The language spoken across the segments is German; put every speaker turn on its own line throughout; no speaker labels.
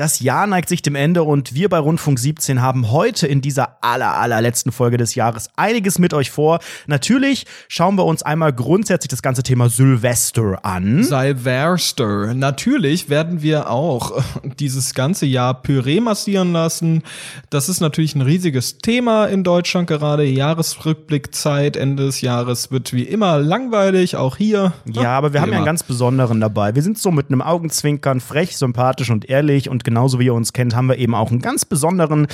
Das Jahr neigt sich dem Ende und wir bei Rundfunk 17 haben heute in dieser aller, allerletzten Folge des Jahres einiges mit euch vor. Natürlich schauen wir uns einmal grundsätzlich das ganze Thema Silvester an.
Silvester. Natürlich werden wir auch dieses ganze Jahr Püree massieren lassen. Das ist natürlich ein riesiges Thema in Deutschland gerade. Jahresrückblickzeit, Ende des Jahres wird wie immer langweilig, auch hier.
Ja, aber wir haben ja einen ganz besonderen dabei. Wir sind so mit einem Augenzwinkern frech, sympathisch und ehrlich und genauso wie ihr uns kennt, haben wir eben auch einen ganz besonderen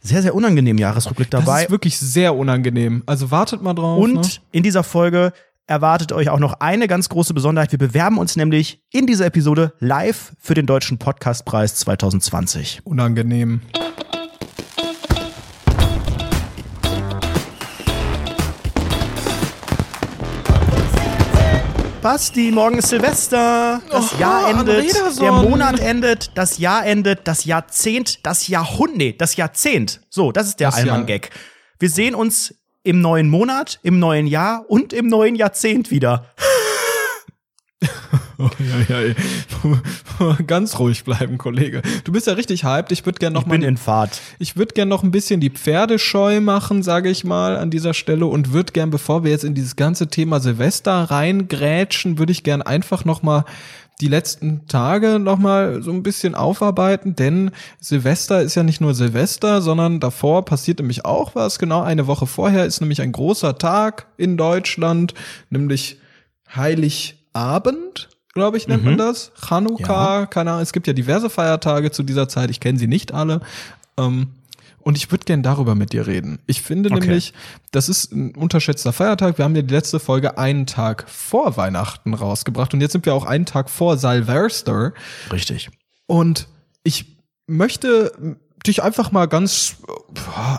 sehr, sehr unangenehmen Jahresrückblick dabei. Das
ist wirklich sehr unangenehm. Also wartet mal drauf.
Und ne? in dieser Folge erwartet euch auch noch eine ganz große Besonderheit. Wir bewerben uns nämlich in dieser Episode live für den Deutschen Podcastpreis 2020.
Unangenehm.
Basti, morgen ist Silvester. Das oh, Jahr endet. Der Monat endet. Das Jahr endet. Das Jahrzehnt. Das Jahrhundert. Nee, das Jahrzehnt. So, das ist der Allmann-Gag. Wir sehen uns im neuen Monat, im neuen Jahr und im neuen Jahrzehnt wieder.
Oh, ja, ja, Ganz ruhig bleiben, Kollege. Du bist ja richtig hyped. Ich würde gerne noch
ich bin in Fahrt.
Ich würde gerne noch ein bisschen die Pferde scheu machen, sage ich mal, an dieser Stelle und würde gern, bevor wir jetzt in dieses ganze Thema Silvester reingrätschen, würde ich gern einfach noch mal die letzten Tage noch mal so ein bisschen aufarbeiten, denn Silvester ist ja nicht nur Silvester, sondern davor passiert nämlich auch was. Genau eine Woche vorher ist nämlich ein großer Tag in Deutschland, nämlich Heiligabend glaube ich, nennt mhm. man das. Chanukka, ja. keine Ahnung, es gibt ja diverse Feiertage zu dieser Zeit, ich kenne sie nicht alle. Ähm, und ich würde gern darüber mit dir reden. Ich finde okay. nämlich, das ist ein unterschätzter Feiertag. Wir haben ja die letzte Folge einen Tag vor Weihnachten rausgebracht und jetzt sind wir auch einen Tag vor Silvester.
Richtig.
Und ich möchte dich einfach mal ganz,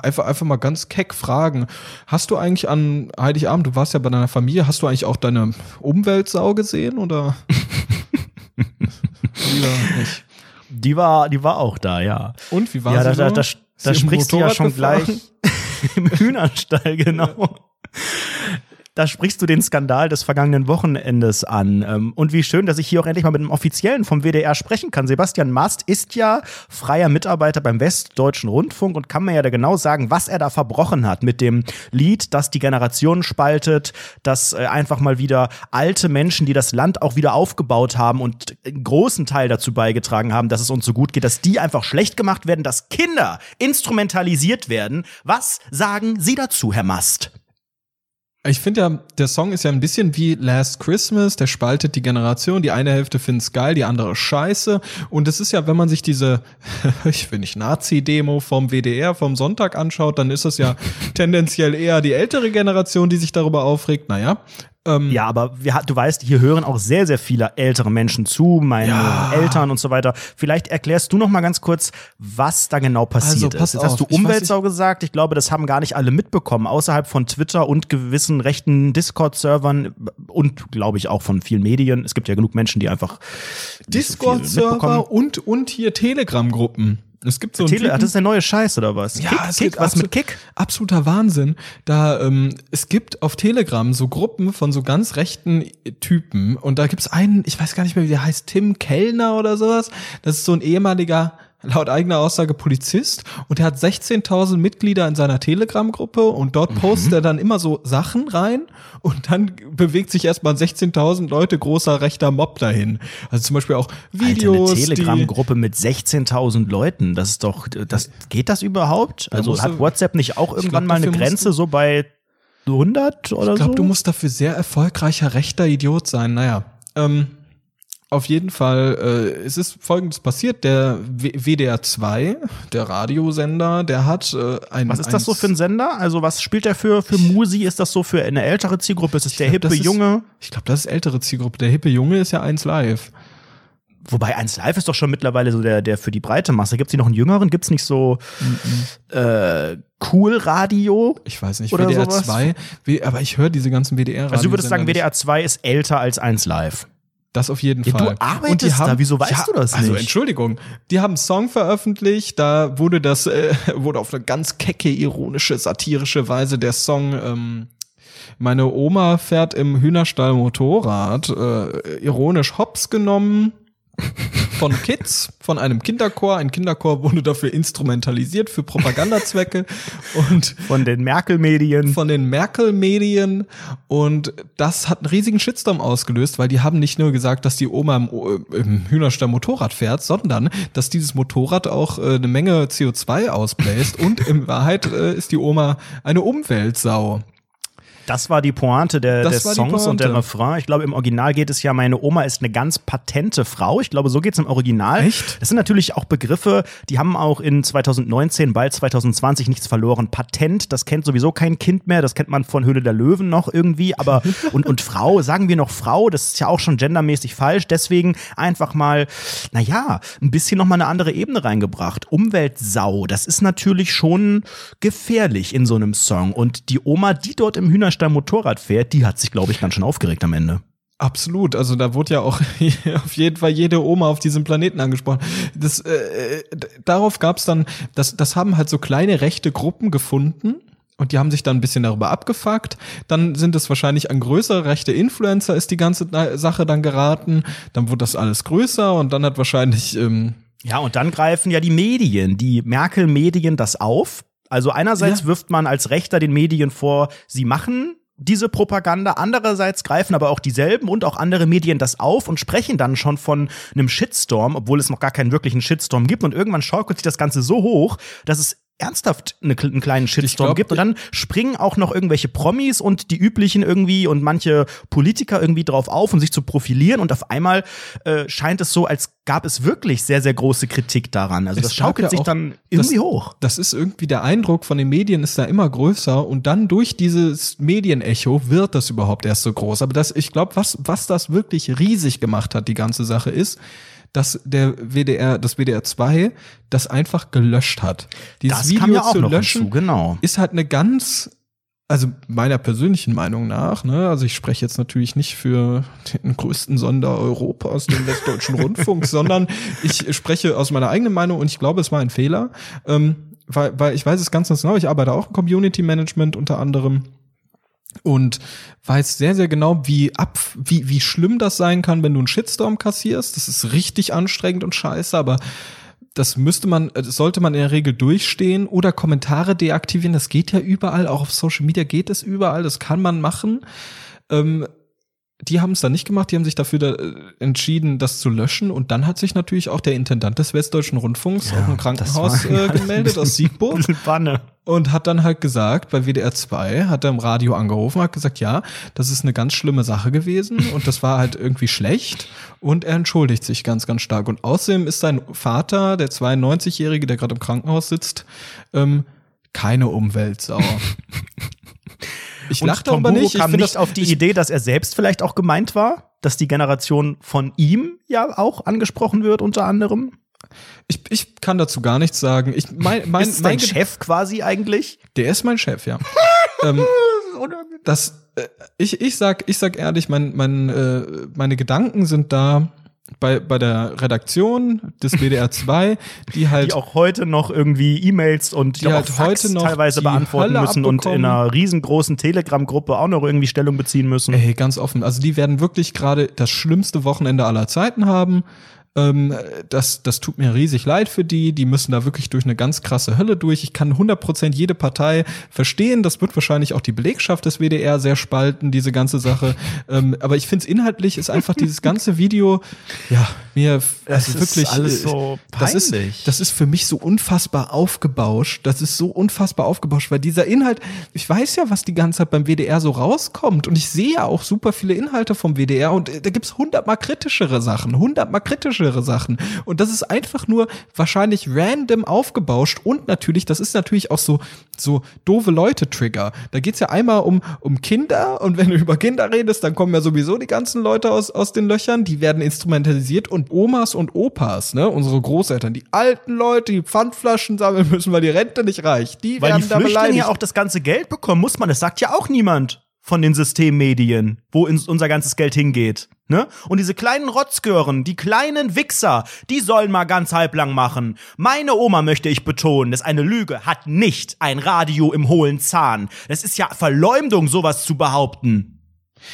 einfach, einfach mal ganz keck fragen. Hast du eigentlich an Heiligabend, du warst ja bei deiner Familie, hast du eigentlich auch deine Umweltsau gesehen oder?
Lieber nicht. Die war, die war auch da, ja.
Und wie war
ja,
sie
da, so? da, da, da sprichst du ja schon gefahren? gleich im Hühnerstall, genau. Ja da sprichst du den Skandal des vergangenen Wochenendes an. Ähm, und wie schön, dass ich hier auch endlich mal mit einem Offiziellen vom WDR sprechen kann. Sebastian Mast ist ja freier Mitarbeiter beim Westdeutschen Rundfunk und kann mir ja da genau sagen, was er da verbrochen hat mit dem Lied, das die Generationen spaltet, das äh, einfach mal wieder alte Menschen, die das Land auch wieder aufgebaut haben und einen großen Teil dazu beigetragen haben, dass es uns so gut geht, dass die einfach schlecht gemacht werden, dass Kinder instrumentalisiert werden. Was sagen Sie dazu, Herr Mast?
Ich finde ja, der Song ist ja ein bisschen wie Last Christmas, der spaltet die Generation. Die eine Hälfte findet's geil, die andere scheiße. Und es ist ja, wenn man sich diese, ich will nicht Nazi-Demo vom WDR vom Sonntag anschaut, dann ist es ja tendenziell eher die ältere Generation, die sich darüber aufregt. Naja,
ähm, ja, aber wir, du weißt, hier hören auch sehr, sehr viele ältere Menschen zu, meine ja. Eltern und so weiter. Vielleicht erklärst du noch mal ganz kurz, was da genau passiert also, ist. Jetzt auf. hast du Umweltsau gesagt. Ich glaube, das haben gar nicht alle mitbekommen, außerhalb von Twitter und gewissen rechten Discord-Servern und, glaube ich, auch von vielen Medien. Es gibt ja genug Menschen, die einfach
Discord-Server und, und hier Telegram-Gruppen. Es gibt so
Tele Typen, das ist der neue Scheiß oder was?
Ja, Kick, es Kick, was mit Kick? Absoluter Wahnsinn. Da ähm, es gibt auf Telegram so Gruppen von so ganz rechten Typen und da gibt's einen, ich weiß gar nicht mehr, wie der heißt, Tim Kellner oder sowas. Das ist so ein ehemaliger laut eigener Aussage Polizist und er hat 16.000 Mitglieder in seiner Telegram-Gruppe und dort mhm. postet er dann immer so Sachen rein und dann bewegt sich erstmal 16.000 Leute großer rechter Mob dahin. Also zum Beispiel auch Videos.
Alter, eine Telegram-Gruppe mit 16.000 Leuten, das ist doch, das, geht das überhaupt? Also hat WhatsApp nicht auch irgendwann glaub, mal eine Grenze so bei 100 oder so?
Ich glaube, du musst dafür sehr erfolgreicher rechter Idiot sein. Naja, ähm, auf jeden Fall, äh, es ist folgendes passiert, der w WDR 2, der Radiosender, der hat äh, ein
Was ist das so für ein Sender? Also was spielt der für für Musi? Ist das so für eine ältere Zielgruppe? Ist es der glaub, hippe ist, Junge?
Ich glaube, das ist ältere Zielgruppe. Der hippe Junge ist ja eins live.
Wobei eins live ist doch schon mittlerweile so der der für die breite Masse. Gibt's hier noch einen jüngeren? Gibt's nicht so mm -mm. äh, Cool Radio?
Ich weiß nicht, WDR sowas? 2, aber ich höre diese ganzen WDR
Radio. Also du würdest sagen, WDR 2 ist älter als eins live.
Das auf jeden ja, Fall.
Du arbeitest und die haben, da, wieso weißt ja, du das
also nicht? Also Entschuldigung, die haben einen Song veröffentlicht, da wurde das, äh, wurde auf eine ganz kecke, ironische, satirische Weise der Song ähm, Meine Oma fährt im Hühnerstall Motorrad äh, ironisch hops genommen. Von Kids, von einem Kinderchor. Ein Kinderchor wurde dafür instrumentalisiert für Propagandazwecke und
von den Merkel-Medien.
Von den Merkel-Medien und das hat einen riesigen Shitstorm ausgelöst, weil die haben nicht nur gesagt, dass die Oma im, im Hühnerstall Motorrad fährt, sondern dass dieses Motorrad auch äh, eine Menge CO2 ausbläst und in Wahrheit äh, ist die Oma eine Umweltsau.
Das war die Pointe der, des Songs und der Refrain. Ich glaube, im Original geht es ja, meine Oma ist eine ganz patente Frau. Ich glaube, so geht es im Original.
Echt?
Das sind natürlich auch Begriffe, die haben auch in 2019, bald 2020 nichts verloren. Patent, das kennt sowieso kein Kind mehr. Das kennt man von Höhle der Löwen noch irgendwie. Aber, und, und Frau, sagen wir noch Frau, das ist ja auch schon gendermäßig falsch. Deswegen einfach mal, naja, ein bisschen nochmal eine andere Ebene reingebracht. Umweltsau, das ist natürlich schon gefährlich in so einem Song. Und die Oma, die dort im Hühnerstall da Motorrad fährt, die hat sich, glaube ich, ganz schön aufgeregt am Ende.
Absolut, also da wurde ja auch auf jeden Fall jede Oma auf diesem Planeten angesprochen. Das, äh, darauf gab es dann, das, das haben halt so kleine rechte Gruppen gefunden, und die haben sich dann ein bisschen darüber abgefuckt. Dann sind es wahrscheinlich an größere rechte Influencer ist die ganze Sache dann geraten. Dann wurde das alles größer und dann hat wahrscheinlich ähm
ja und dann greifen ja die Medien, die Merkel-Medien das auf also einerseits ja. wirft man als Rechter den Medien vor, sie machen diese Propaganda. Andererseits greifen aber auch dieselben und auch andere Medien das auf und sprechen dann schon von einem Shitstorm, obwohl es noch gar keinen wirklichen Shitstorm gibt. Und irgendwann schaukelt sich das Ganze so hoch, dass es ernsthaft eine, einen kleinen Shitstorm glaub, gibt und dann springen auch noch irgendwelche Promis und die üblichen irgendwie und manche Politiker irgendwie drauf auf, um sich zu profilieren und auf einmal äh, scheint es so, als gab es wirklich sehr, sehr große Kritik daran. Also das schaukelt ja sich dann irgendwie
das,
hoch.
Das ist irgendwie der Eindruck von den Medien ist da immer größer und dann durch dieses Medienecho wird das überhaupt erst so groß. Aber das, ich glaube, was, was das wirklich riesig gemacht hat, die ganze Sache ist, dass der WDR, das WDR 2 das einfach gelöscht hat.
Dieses das Video ja zu löschen hinzu, genau.
ist halt eine ganz also meiner persönlichen Meinung nach, ne, also ich spreche jetzt natürlich nicht für den größten Sonder Europas, den Westdeutschen Rundfunk, sondern ich spreche aus meiner eigenen Meinung und ich glaube, es war ein Fehler, ähm, weil, weil ich weiß es ganz genau, ich arbeite auch im Community Management unter anderem und weiß sehr, sehr genau, wie ab, wie, wie schlimm das sein kann, wenn du einen Shitstorm kassierst. Das ist richtig anstrengend und scheiße, aber das müsste man, das sollte man in der Regel durchstehen oder Kommentare deaktivieren. Das geht ja überall, auch auf Social Media geht es überall, das kann man machen. Ähm, die haben es dann nicht gemacht, die haben sich dafür da, äh, entschieden, das zu löschen. Und dann hat sich natürlich auch der Intendant des Westdeutschen Rundfunks ja, auf dem Krankenhaus äh, gemeldet aus Siegburg. Und hat dann halt gesagt, bei WDR 2 hat er im Radio angerufen, hat gesagt, ja, das ist eine ganz schlimme Sache gewesen und das war halt irgendwie schlecht. Und er entschuldigt sich ganz, ganz stark. Und außerdem ist sein Vater, der 92-Jährige, der gerade im Krankenhaus sitzt, ähm, keine Umweltsau.
Ich lache darüber nicht. Ich kam nicht auf die Idee, dass er selbst vielleicht auch gemeint war, dass die Generation von ihm ja auch angesprochen wird unter anderem.
Ich, ich kann dazu gar nichts sagen. Ich mein, mein,
ist mein Chef quasi eigentlich?
Der ist mein Chef, ja. ähm, das, äh, ich, ich sag, ich sag ehrlich, mein, mein, äh, meine Gedanken sind da bei, bei der Redaktion des WDR 2, die halt.
Die auch heute noch irgendwie E-Mails und
die halt heute noch
teilweise beantworten Hölle müssen abbekommen. und in einer riesengroßen Telegram-Gruppe auch noch irgendwie Stellung beziehen müssen.
Ey, ganz offen. Also die werden wirklich gerade das schlimmste Wochenende aller Zeiten haben. Ähm, das, das tut mir riesig leid für die. Die müssen da wirklich durch eine ganz krasse Hölle durch. Ich kann 100% jede Partei verstehen. Das wird wahrscheinlich auch die Belegschaft des WDR sehr spalten, diese ganze Sache. Ähm, aber ich finde es inhaltlich ist einfach dieses ganze Video, ja, mir,
das also wirklich. alles so
peinlich. Das ist, das ist für mich so unfassbar aufgebauscht. Das ist so unfassbar aufgebauscht, weil dieser Inhalt, ich weiß ja, was die ganze Zeit beim WDR so rauskommt. Und ich sehe ja auch super viele Inhalte vom WDR und da gibt's hundertmal kritischere Sachen, hundertmal kritischere kritischere Sachen. Und das ist einfach nur wahrscheinlich random aufgebauscht und natürlich, das ist natürlich auch so, so doofe Leute-Trigger. Da geht's ja einmal um, um Kinder und wenn du über Kinder redest, dann kommen ja sowieso die ganzen Leute aus, aus den Löchern, die werden instrumentalisiert und Omas und Opas, ne, unsere Großeltern, die alten Leute, die Pfandflaschen sammeln müssen, weil die Rente nicht reicht, die
weil
werden
die da beleidigt. ja auch das ganze Geld bekommen, muss man, das sagt ja auch niemand von den Systemmedien, wo unser ganzes Geld hingeht. Ne? Und diese kleinen Rotzgören, die kleinen Wichser, die sollen mal ganz halblang machen. Meine Oma, möchte ich betonen, ist eine Lüge, hat nicht ein Radio im hohlen Zahn. Das ist ja Verleumdung, sowas zu behaupten.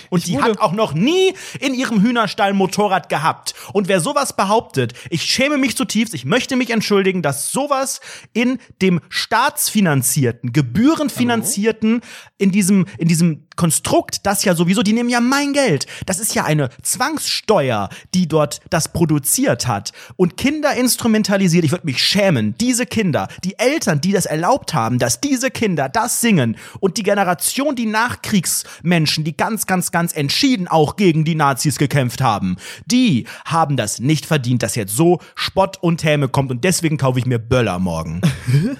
Und die hat auch noch nie in ihrem Hühnerstall Motorrad gehabt. Und wer sowas behauptet, ich schäme mich zutiefst, ich möchte mich entschuldigen, dass sowas in dem staatsfinanzierten, gebührenfinanzierten, in diesem, in diesem Konstrukt, das ja sowieso, die nehmen ja mein Geld. Das ist ja eine Zwangssteuer, die dort das produziert hat und Kinder instrumentalisiert. Ich würde mich schämen. Diese Kinder, die Eltern, die das erlaubt haben, dass diese Kinder das singen und die Generation, die Nachkriegsmenschen, die ganz, ganz, ganz entschieden auch gegen die Nazis gekämpft haben, die haben das nicht verdient, dass jetzt so Spott und Häme kommt und deswegen kaufe ich mir Böller morgen.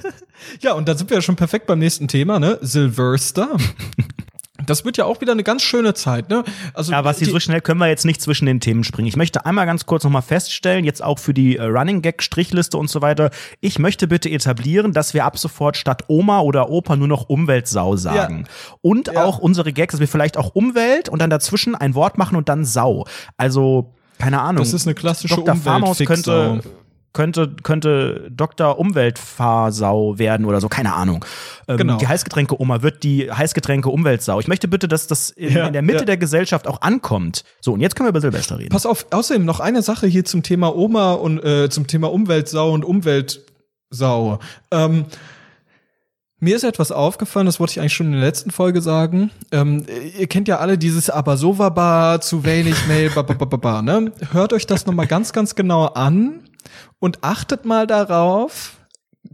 ja, und da sind wir ja schon perfekt beim nächsten Thema, ne? Silvester. Das wird ja auch wieder eine ganz schöne Zeit, ne?
Also ja, was so schnell können wir jetzt nicht zwischen den Themen springen. Ich möchte einmal ganz kurz nochmal feststellen, jetzt auch für die äh, Running Gag Strichliste und so weiter. Ich möchte bitte etablieren, dass wir ab sofort statt Oma oder Opa nur noch Umweltsau sagen. Ja. Und ja. auch unsere Gags, dass wir vielleicht auch Umwelt und dann dazwischen ein Wort machen und dann Sau. Also keine Ahnung.
Das ist eine klassische Dr. Umwelt
könnte könnte, könnte Dr. Umweltfahrsau werden oder so, keine Ahnung. Ähm, genau. Die Heißgetränke-Oma wird die Heißgetränke-Umweltsau. Ich möchte bitte, dass das in, ja, in der Mitte ja. der Gesellschaft auch ankommt. So, und jetzt können wir über Silvester reden.
Pass auf, außerdem noch eine Sache hier zum Thema Oma und äh, zum Thema Umweltsau und Umweltsau. Ähm, mir ist etwas aufgefallen, das wollte ich eigentlich schon in der letzten Folge sagen. Ähm, ihr kennt ja alle dieses aber so war bar, zu wenig Mail, ba, ba, ba, ba, ba, ne? Hört euch das nochmal ganz, ganz genau an und achtet mal darauf,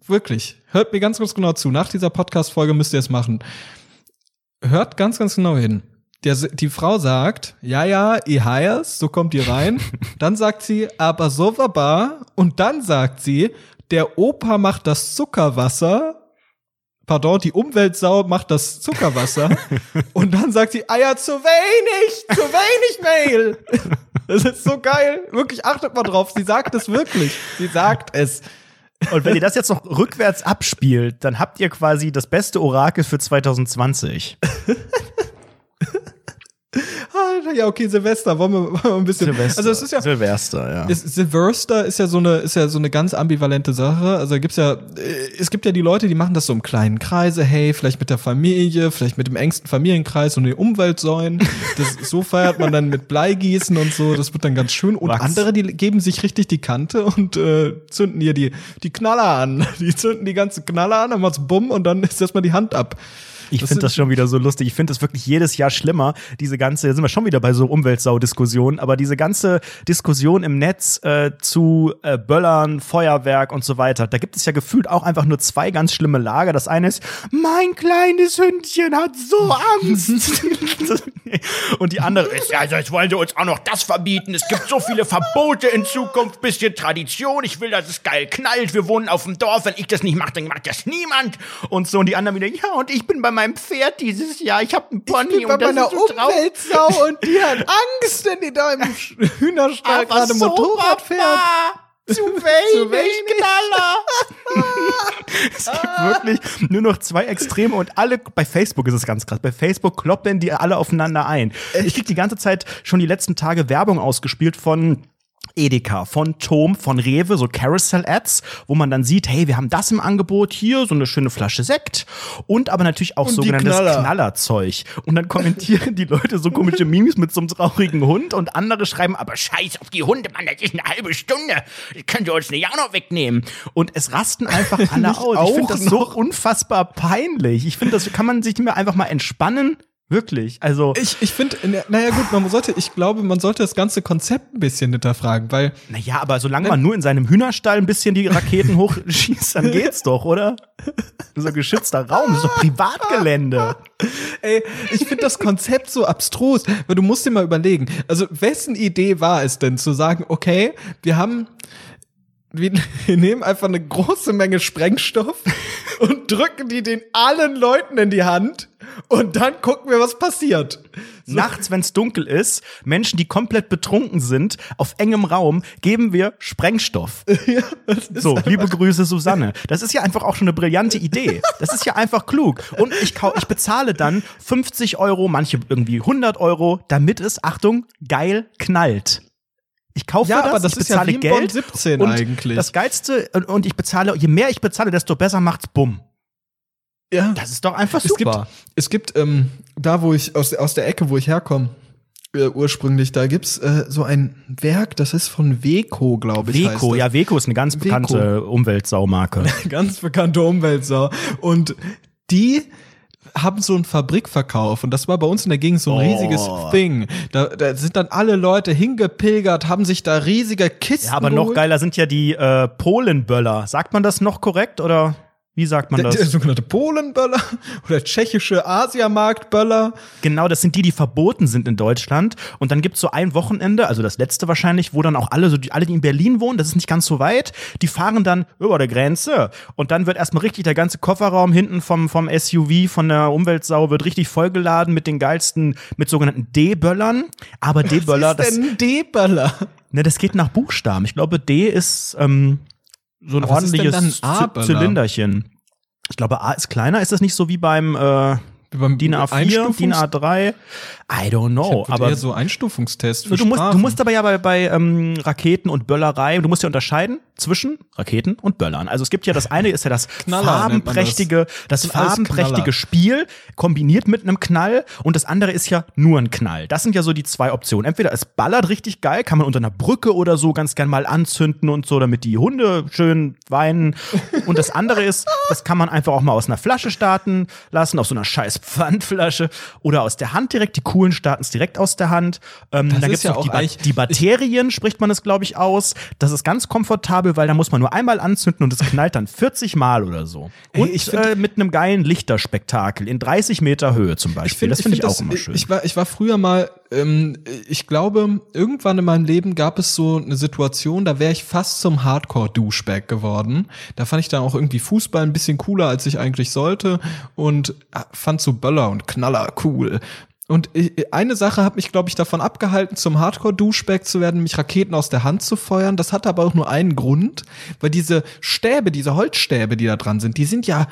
wirklich, hört mir ganz, ganz genau zu. Nach dieser Podcast-Folge müsst ihr es machen. Hört ganz, ganz genau hin. Der, die Frau sagt, ja, ja, ihr hires, so kommt ihr rein. dann sagt sie, aber so war bar. Und dann sagt sie, der Opa macht das Zuckerwasser. Pardon, die Umweltsau macht das Zuckerwasser. und dann sagt sie, ah ja, zu wenig, zu wenig Mail. Das ist so geil. Wirklich, achtet mal drauf. Sie sagt es wirklich. Sie sagt es.
Und wenn ihr das jetzt noch rückwärts abspielt, dann habt ihr quasi das beste Orakel für 2020.
ja, okay, Silvester, wollen wir, wollen wir ein bisschen.
Silvester, also es ist ja Silvester, ja.
Ist, Silvester ist ja so eine, ist ja so eine ganz ambivalente Sache. Also gibt's ja, es gibt ja die Leute, die machen das so im kleinen Kreise, hey, vielleicht mit der Familie, vielleicht mit dem engsten Familienkreis und den Umweltsäulen. Das, so feiert man dann mit Bleigießen und so. Das wird dann ganz schön. Und Wachs. andere, die geben sich richtig die Kante und äh, zünden hier die die Knaller an. Die zünden die ganzen Knaller an, dann macht's bumm und dann ist erstmal die Hand ab.
Ich finde das schon wieder so lustig. Ich finde das wirklich jedes Jahr schlimmer. Diese ganze, jetzt sind wir schon wieder bei so Umweltsau-Diskussionen, aber diese ganze Diskussion im Netz äh, zu äh, Böllern, Feuerwerk und so weiter, da gibt es ja gefühlt auch einfach nur zwei ganz schlimme Lager. Das eine ist, mein kleines Hündchen hat so Angst. und die andere ist, ja, jetzt wollen sie uns auch noch das verbieten. Es gibt so viele Verbote in Zukunft, bisschen Tradition. Ich will, dass es geil knallt. Wir wohnen auf dem Dorf. Wenn ich das nicht mache, dann macht das niemand. Und so. Und die anderen wieder, ja, und ich bin bei meinem Pferd dieses Jahr. Ich habe einen Pony ich bin
und bei meiner Umweltsau und die hat Angst, wenn die da im Hühnerstall gerade so, Motorrad fährt.
Zu wenig, Zu wenig. Knaller. es gibt wirklich nur noch zwei Extreme und alle, bei Facebook ist es ganz krass, bei Facebook kloppen die alle aufeinander ein. Ich krieg die ganze Zeit schon die letzten Tage Werbung ausgespielt von Edeka, von Tom, von Rewe, so Carousel-Ads, wo man dann sieht, hey, wir haben das im Angebot, hier so eine schöne Flasche Sekt und aber natürlich auch und sogenanntes Knaller. Knallerzeug. Und dann kommentieren die Leute so komische Memes mit so einem traurigen Hund und andere schreiben, aber scheiß auf die Hunde, Mann, das ist eine halbe Stunde. Das könnt ihr uns nicht auch noch wegnehmen. Und es rasten einfach alle aus. Ich finde das so unfassbar peinlich. Ich finde, das kann man sich nicht mehr einfach mal entspannen Wirklich. Also.
Ich, ich finde, naja gut, man sollte, ich glaube, man sollte das ganze Konzept ein bisschen hinterfragen, weil.
Naja, aber solange man nur in seinem Hühnerstall ein bisschen die Raketen hochschießt, dann geht's doch, oder? Ein geschützter Raum, doch Privatgelände.
Ey, ich finde das Konzept so abstrus, weil du musst dir mal überlegen, also wessen Idee war es denn zu sagen, okay, wir haben, wir nehmen einfach eine große Menge Sprengstoff und drücken die den allen Leuten in die Hand und dann gucken wir, was passiert.
So. Nachts, wenn es dunkel ist, Menschen, die komplett betrunken sind, auf engem Raum, geben wir Sprengstoff. Ja, so, liebe Grüße, Susanne. Das ist ja einfach auch schon eine brillante Idee. Das ist ja einfach klug. Und ich, ich bezahle dann 50 Euro, manche irgendwie 100 Euro, damit es, Achtung, geil knallt. Ich kaufe ja, das, aber das ich bezahle ist ja Geld.
17 und eigentlich.
Das geilste und ich bezahle, je mehr ich bezahle, desto besser macht's bumm.
Ja.
Das ist doch einfach
Es
super.
gibt, es gibt ähm, da, wo ich aus, aus der Ecke, wo ich herkomme, äh, ursprünglich, da gibt's äh, so ein Werk, das ist von Weco, glaube ich.
Weco, ja, Weco ist eine ganz bekannte Umweltsaumarke.
ganz bekannte Umweltsau. Und die haben so einen Fabrikverkauf und das war bei uns in der Gegend so ein
Oh.
riesiges Thing. Da, da sind dann alle Leute hingepilgert, haben sich da riesige Kisten
Ja, aber noch geiler sind ja die äh, Polenböller. Sagt man das noch korrekt oder wie sagt man
Der,
das?
der sogenannte Polenböller oder tschechische Asiamarktböller.
Genau, das sind die, die verboten sind in Deutschland. Und dann gibt's so ein Wochenende, also das letzte wahrscheinlich, wo dann auch alle, so die, alle, die in Berlin wohnen, das ist nicht ganz so weit, die fahren dann über der Grenze. Und dann wird erstmal richtig der ganze Kofferraum hinten vom, vom SUV, von der Umweltsau, wird richtig vollgeladen mit den geilsten, mit sogenannten D-Böllern. Aber D-Böller,
Was
das,
ist denn D-Böller?
ne, das geht nach Buchstaben. Ich glaube, D ist ähm, so ein
Aber
ordentliches? Zylinderchen. Ich glaube, A ist kleiner. Ist das nicht so wie beim äh,
Wie beim
DIN A4,
Einstufungs-
DIN A3? I don't know.
aber
Aber
eher so Einstufungstest für
du, musst, du musst aber ja bei, bei ähm, Raketen und Böllerei, du musst ja unterscheiden zwischen Raketen und Böllern. Also es gibt ja das eine ist ja das
Knaller das.
farbenprächtige, das,
alles
farbenprächtige. Spiel kombiniert mit einem Knall und das andere ist ja nur ein Knall. Das sind ja so die zwei Optionen. Entweder es ballert richtig geil, kann man unter einer Brücke oder so ganz gern mal anzünden und so, damit die Hunde schön weinen. Und das andere ist, das kann man einfach auch mal aus einer Flasche starten lassen, aus so einer scheiß Pfandflasche oder aus der Hand direkt. Die coolen starten es direkt aus der Hand. Ähm,
Das
dann
ist
gibt's
ja auch
die, ba die Bakterien, spricht man es, glaube ich, aus. Das ist ganz komfortabel, weil da muss man nur einmal anzünden und es knallt dann 40 Mal oder so. Und
ich find-
äh, mit einem geilen Lichterspektakel in 30 Meter Höhe zum Beispiel. das finde ich, auch immer schön.
Ich war, ich war früher mal, ähm, ich glaube, irgendwann in meinem Leben gab es so eine Situation, da wäre ich fast zum Hardcore-Douchebag geworden. Da fand ich dann auch irgendwie Fußball ein bisschen cooler, als ich eigentlich sollte und äh, fand so Böller und Knaller cool. Und eine Sache hat mich, glaube ich, davon abgehalten, zum Hardcore-Douchebag zu werden, mich Raketen aus der Hand zu feuern. Das hatte aber auch nur einen Grund, weil diese Stäbe, diese Holzstäbe, die da dran sind, die sind ja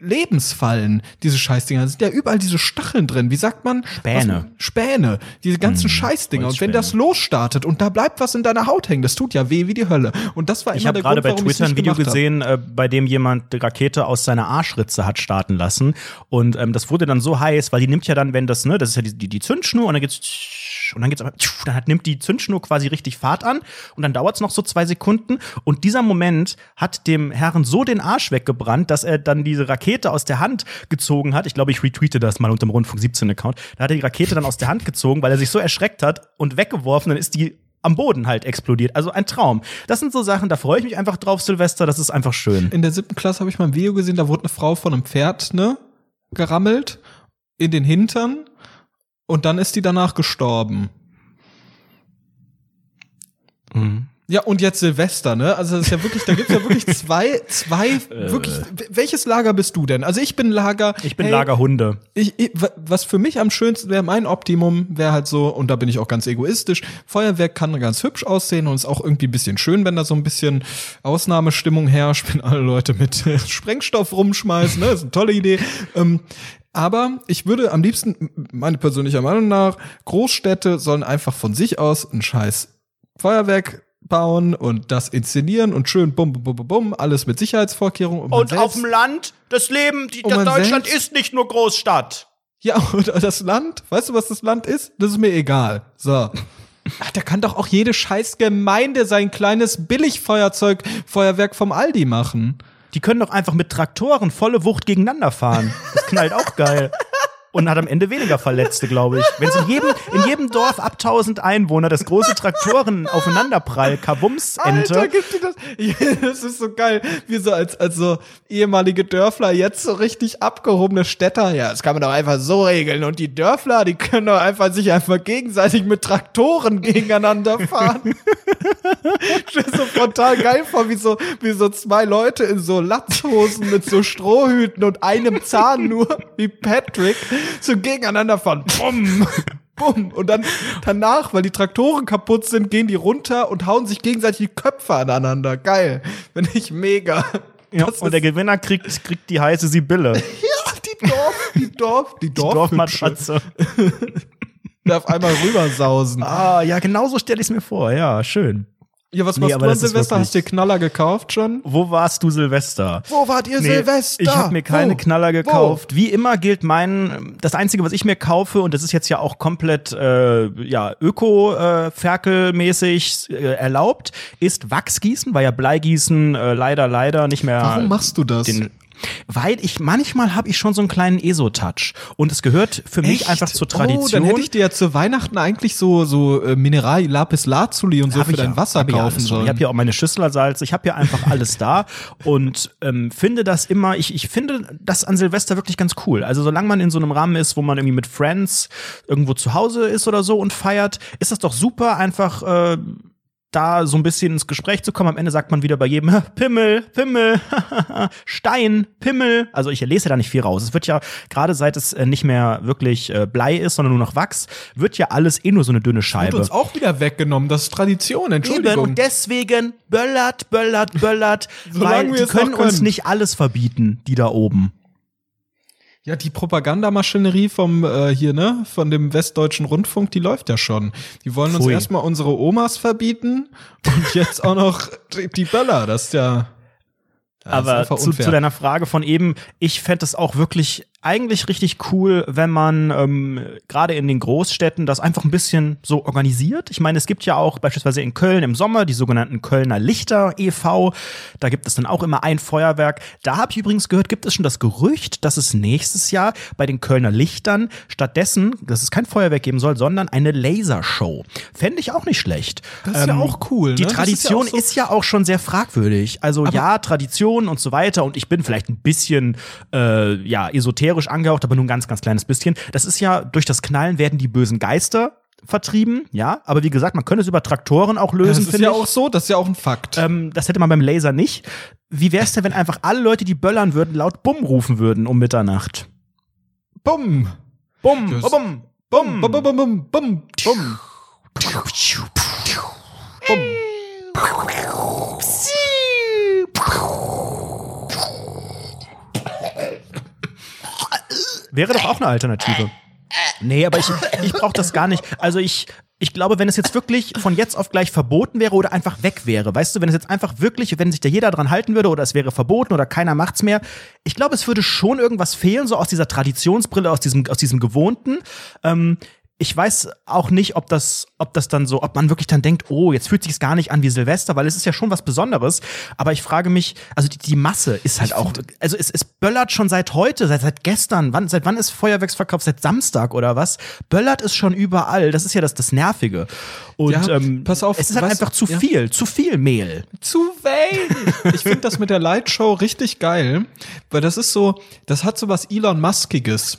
Lebensfallen, diese Scheißdinger. Da sind ja überall diese Stacheln drin. Wie sagt man?
Späne.
Was, Späne. Diese ganzen Scheißdinger. Und wenn das losstartet und da bleibt was in deiner Haut hängen, das tut ja weh wie die Hölle. Und das war
Ich
immer
habe
der
gerade
Grund,
bei
warum ich's
Twitter ein
nicht
Video
gemacht hab.
gesehen, äh, bei dem jemand die Rakete aus seiner Arschritze hat starten lassen. Und ähm, das wurde dann so heiß, weil die nimmt ja dann, wenn das, ne, das ist ja die, die, die Zündschnur und dann geht's und dann geht's aber, dann hat, nimmt die Zündschnur quasi richtig Fahrt an und dann dauert's noch so zwei Sekunden und dieser Moment hat dem Herrn so den Arsch weggebrannt, dass er dann diese Rakete aus der Hand gezogen hat. Ich glaube, ich retweete das mal unter dem Rundfunk 17 Account. Da hat er die Rakete dann aus der Hand gezogen, weil er sich so erschreckt hat und weggeworfen, dann ist die am Boden halt explodiert. Also ein Traum. Das sind so Sachen, da freue ich mich einfach drauf, Silvester. Das ist einfach schön.
In der siebten Klasse habe ich mal ein Video gesehen, da wurde eine Frau von einem Pferd, ne, gerammelt in den Hintern und dann ist die danach gestorben. Ja, und jetzt Silvester, ne? Also das ist ja wirklich, da gibt's ja wirklich zwei, zwei, wirklich, welches Lager bist du denn? Also ich bin Lager.
Ich bin
hey,
Lagerhunde.
Ich, ich, wa- was für mich am schönsten wäre, mein Optimum wäre halt so, und da bin ich auch ganz egoistisch, Feuerwerk kann ganz hübsch aussehen und ist auch irgendwie ein bisschen schön, wenn da so ein bisschen Ausnahmestimmung herrscht, wenn alle Leute mit äh, Sprengstoff rumschmeißen, ne? Das ist eine tolle Idee. Ähm, aber ich würde am liebsten, meine persönliche Meinung nach, Großstädte sollen einfach von sich aus ein scheiß Feuerwerk bauen und das inszenieren und schön bum, bum, bum, bum, bum alles mit Sicherheitsvorkehrungen.
Und auf
selbst-
dem Land, das Leben, die,
Und
das Deutschland
selbst-
ist nicht nur Großstadt.
Ja, und das Land, weißt du, was das Land ist? Das ist mir egal. So. Ach, da kann doch auch jede scheiß Gemeinde sein kleines Billigfeuerzeug, Feuerwerk vom Aldi machen.
Die können doch einfach mit Traktoren volle Wucht gegeneinander fahren. Das knallt auch geil. Und hat am Ende weniger Verletzte, glaube ich. Wenn es in jedem, in jedem Dorf ab 1000 Einwohner das große Traktoren aufeinanderprall, Kabums, Ente.
Alter, gibt dir das? Das ist so geil. Wie so als, als so ehemalige Dörfler, jetzt so richtig abgehobene Städter. Ja, das kann man doch einfach so regeln. Und die Dörfler, die können doch einfach sich einfach gegenseitig mit Traktoren gegeneinander fahren. Stell so frontal geil vor, wie so, wie so zwei Leute in so Latzhosen mit so Strohhüten und einem Zahn nur, wie Patrick, so gegeneinander fahren. Bumm. Bumm. Und dann danach, weil die Traktoren kaputt sind, gehen die runter und hauen sich gegenseitig die Köpfe aneinander. Geil. Finde ich mega.
Ja,
Das
und der Gewinner kriegt, kriegt die heiße Sibylle.
ja, die Dorf, die Dorf, die
Die
Dorfhübsche
Dorfmatratze.
darf einmal rübersausen.
Ah, ja, genau so stelle ich es mir vor. Ja, schön.
Ja, was machst
Nee,
du
aber
an Silvester? Hast du dir Knaller gekauft schon?
Wo warst du Silvester?
Wo wart ihr
Nee,
Silvester?
Ich habe mir keine
Wo?
Knaller gekauft. Wie immer gilt mein, das Einzige, was ich mir kaufe, und das ist jetzt ja auch komplett äh, ja, öko-ferkelmäßig äh, erlaubt, ist Wachsgießen, weil ja Bleigießen äh, leider, leider nicht mehr.
Warum machst du das?
den, weil ich manchmal habe ich schon so einen kleinen ESO-Touch und es gehört für mich
Echt?
einfach zur Tradition.
Oh, dann hätte ich dir ja zu Weihnachten eigentlich so so äh, Mineral Lapis Lazuli und so
Hab
für
ich
dein
ja,
Wasser kaufen sollen.
Ich habe ja auch meine Schüsselersalz, ich habe ja einfach alles da und ähm, finde das immer, ich, ich finde das an Silvester wirklich ganz cool. Also solange man in so einem Rahmen ist, wo man irgendwie mit Friends irgendwo zu Hause ist oder so und feiert, ist das doch super, einfach äh, da so ein bisschen ins Gespräch zu kommen. Am Ende sagt man wieder bei jedem Pimmel, Pimmel, Stein, Pimmel. Also ich lese da nicht viel raus. Es wird ja, gerade seit es äh, nicht mehr wirklich äh, Blei ist, sondern nur noch Wachs, wird ja alles eh nur so eine dünne
Wird
Scheibe.
uns auch wieder weggenommen. Das ist Tradition,
Eben,
Entschuldigung.
und deswegen böllert, böllert, böllert, weil
wir
die
noch
können uns
können.
nicht alles verbieten, die da oben.
Ja, die Propagandamaschinerie vom äh, hier, ne, von dem Westdeutschen Rundfunk, die läuft ja schon. Die wollen uns
Pfui.
erstmal unsere Omas verbieten und jetzt auch noch die, Böller. Das ist ja. das ist
Aber
einfach
zu, zu deiner Frage von eben, ich fände es auch wirklich eigentlich richtig cool, wenn man ähm, gerade in den Großstädten das einfach ein bisschen so organisiert. Ich meine, es gibt ja auch beispielsweise in Köln im Sommer die sogenannten Kölner Lichter e.V. Da gibt es dann auch immer ein Feuerwerk. Da habe ich übrigens gehört, gibt es schon das Gerücht, dass es nächstes Jahr bei den Kölner Lichtern stattdessen, dass es kein Feuerwerk geben soll, sondern eine Lasershow. Fände ich auch nicht schlecht. Ähm,
Das ist ja auch cool,
Die
ne? Das
Tradition
ist ja auch so-
ist ja auch schon sehr fragwürdig. Also ja, Tradition und so weiter. Und ich bin vielleicht ein bisschen äh, ja esoterisch angehaucht, aber nur ein ganz, ganz kleines bisschen. Das ist ja durch das Knallen werden die bösen Geister vertrieben, ja. Aber wie gesagt, man könnte es über Traktoren auch
das
lösen.
ist
finde
ja
ich.
auch so, das ist ja auch ein Fakt.
Ähm, das hätte man beim Laser nicht. Wie wär's denn, wenn einfach alle Leute, die böllern würden, laut Bumm rufen würden um Mitternacht?
Bumm.
Bumm,
Das-
bumm,
Bumm,
bumm,
bumm, bumm, bumm, bumm, bumm.
Wäre doch auch eine Alternative. Nee, aber ich, ich brauche das gar nicht. Also ich, ich glaube, wenn es jetzt wirklich von jetzt auf gleich verboten wäre oder einfach weg wäre, weißt du, wenn es jetzt einfach wirklich, wenn sich da jeder dran halten würde oder es wäre verboten oder keiner macht's mehr, ich glaube, es würde schon irgendwas fehlen, so aus dieser Traditionsbrille, aus diesem, aus diesem Gewohnten. Ähm, ich weiß auch nicht, ob das, ob das dann so, ob man wirklich dann denkt, oh, jetzt fühlt sich's gar nicht an wie Silvester, weil es ist ja schon was Besonderes. Aber ich frage mich, also die, die Masse ist halt auch, also es, es böllert schon seit heute, seit, seit gestern. Wann, seit wann ist Feuerwerksverkauf? Seit Samstag oder was? Böllert ist schon überall. Das ist ja das, das Nervige. Und
Ja,
ähm,
pass auf,
es ist halt
weißt-
einfach zu
ja.
viel, zu viel Mehl.
zu wenig. Ich finde das mit der Lightshow richtig geil, weil das ist so, das hat so was Elon Muskiges.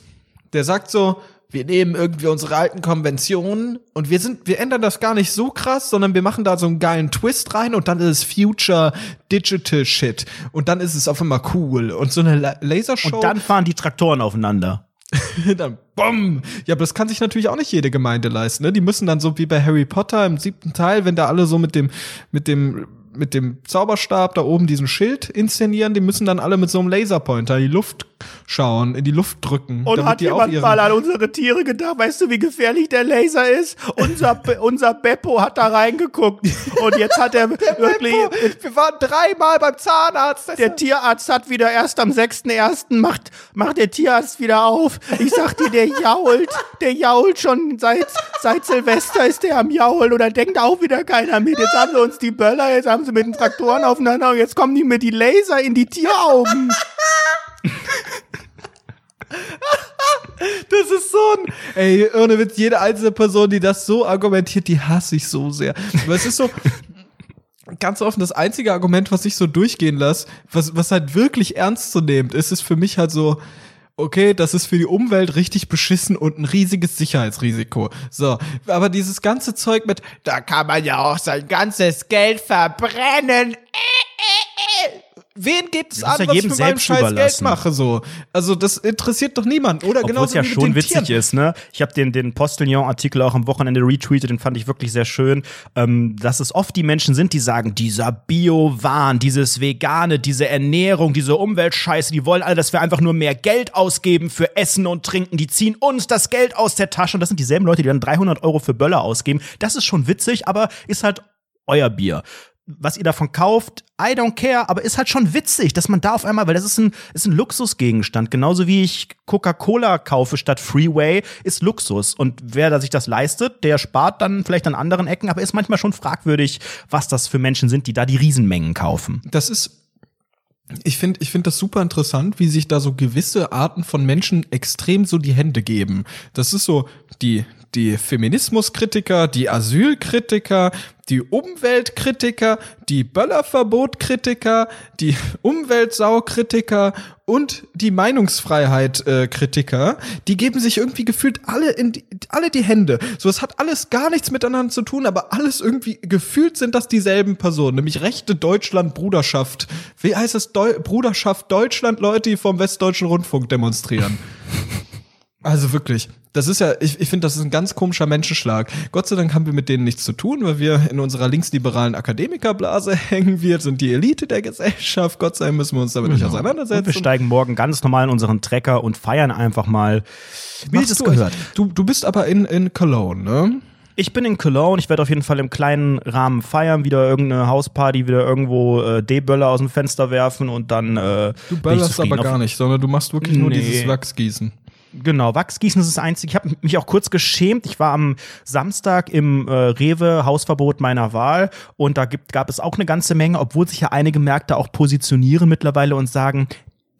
Der sagt so, wir nehmen irgendwie unsere alten Konventionen und wir sind, wir ändern das gar nicht so krass, sondern wir machen da so einen geilen Twist rein und dann ist es Future Digital Shit und dann ist es auf einmal cool und so eine La Lasershow.
Und dann fahren die Traktoren aufeinander.
dann bumm. Ja, aber das kann sich natürlich auch nicht jede Gemeinde leisten. Ne? Die müssen dann so wie bei Harry Potter im siebten Teil, wenn da alle so mit dem mit dem mit dem Zauberstab da oben diesen Schild inszenieren, die müssen dann alle mit so einem Laserpointer in die Luft schauen, in die Luft drücken. damit die auch ihren-
an unsere Tiere gedacht? Weißt du, wie gefährlich der Laser ist? Unser, unser Beppo hat da reingeguckt. Und jetzt hat er wirklich.
Beppo, wir waren dreimal beim Zahnarzt.
Der Tierarzt hat wieder erst am 6.1. macht, macht der Tierarzt wieder auf. Ich sag dir, der jault. Der jault schon seit, seit Silvester ist der am Jaulen oder denkt auch wieder keiner mit. Jetzt haben sie uns die Böller, jetzt haben sie mit den Traktoren aufeinander und jetzt kommen die mit die Laser in die Tieraugen.
Das ist so ein, ey, ohne Witz, jede einzelne Person, die das so argumentiert, die hasse ich so sehr. Aber es ist so, ganz offen, das einzige Argument, was ich so durchgehen lasse, was, was halt wirklich ernst zu nehmen ist, ist für mich halt so, okay, das ist für die Umwelt richtig beschissen und ein riesiges Sicherheitsrisiko. So, aber dieses ganze Zeug mit, da kann man ja auch sein ganzes Geld verbrennen. Äh, äh, äh. Wen geht es an,
ja
was ich mit meinem scheiß Geld
überlassen.
mache so? Also das interessiert doch niemand, oder?
Obwohl es ja schon witzig
Tieren.
ist, ne? Ich habe den, den Postillon-Artikel auch am Wochenende retweetet, den fand ich wirklich sehr schön, ähm, dass es oft die Menschen sind, die sagen, dieser Bio-Wahn, dieses Vegane, diese Ernährung, diese Umweltscheiße, die wollen alle, dass wir einfach nur mehr Geld ausgeben für Essen und Trinken, die ziehen uns das Geld aus der Tasche und das sind dieselben Leute, die dann 300 Euro für Böller ausgeben. Das ist schon witzig, aber ist halt euer Bier was ihr davon kauft, I don't care, aber ist halt schon witzig, dass man da auf einmal, weil das ist ein, ist ein Luxusgegenstand. Genauso wie ich Coca-Cola kaufe statt Freeway, ist Luxus. Und wer da sich das leistet, der spart dann vielleicht an anderen Ecken, aber ist manchmal schon fragwürdig, was das für Menschen sind, die da die Riesenmengen kaufen.
Das ist ich finde ich finde das super interessant, wie sich da so gewisse Arten von Menschen extrem so die Hände geben. Das ist so die die Feminismuskritiker, die Asylkritiker, die Umweltkritiker, die Böllerverbotkritiker, die Umweltsaukritiker und die Meinungsfreiheit-Kritiker, die geben sich irgendwie gefühlt alle in die, alle die Hände. So, es hat alles gar nichts miteinander zu tun, aber alles irgendwie gefühlt sind das dieselben Personen, nämlich rechte Deutschland-Bruderschaft. Wie heißt es? Deu Bruderschaft Deutschland, Leute, die vom Westdeutschen Rundfunk demonstrieren. Also wirklich, das ist ja, ich, ich finde, das ist ein ganz komischer Menschenschlag. Gott sei Dank haben wir mit denen nichts zu tun, weil wir in unserer linksliberalen Akademikerblase hängen. Wir sind die Elite der Gesellschaft. Gott sei Dank müssen wir uns damit nicht genau. auseinandersetzen. Und
wir steigen morgen ganz normal in unseren Trecker und feiern einfach mal,
wie Machst das du gehört. Du, du bist aber in, in Cologne, ne?
Ich bin in Cologne, ich werde auf jeden Fall im kleinen Rahmen feiern, wieder irgendeine Hausparty, wieder irgendwo äh, D-Böller aus dem Fenster werfen und dann. Äh,
du böllerst aber gar nicht, sondern du machst wirklich nee. nur dieses Wachsgießen.
Genau, Wachsgießen ist das Einzige. Ich habe mich auch kurz geschämt. Ich war am Samstag im äh, Rewe Hausverbot meiner Wahl und da gibt, gab es auch eine ganze Menge, obwohl sich ja einige Märkte auch positionieren mittlerweile und sagen,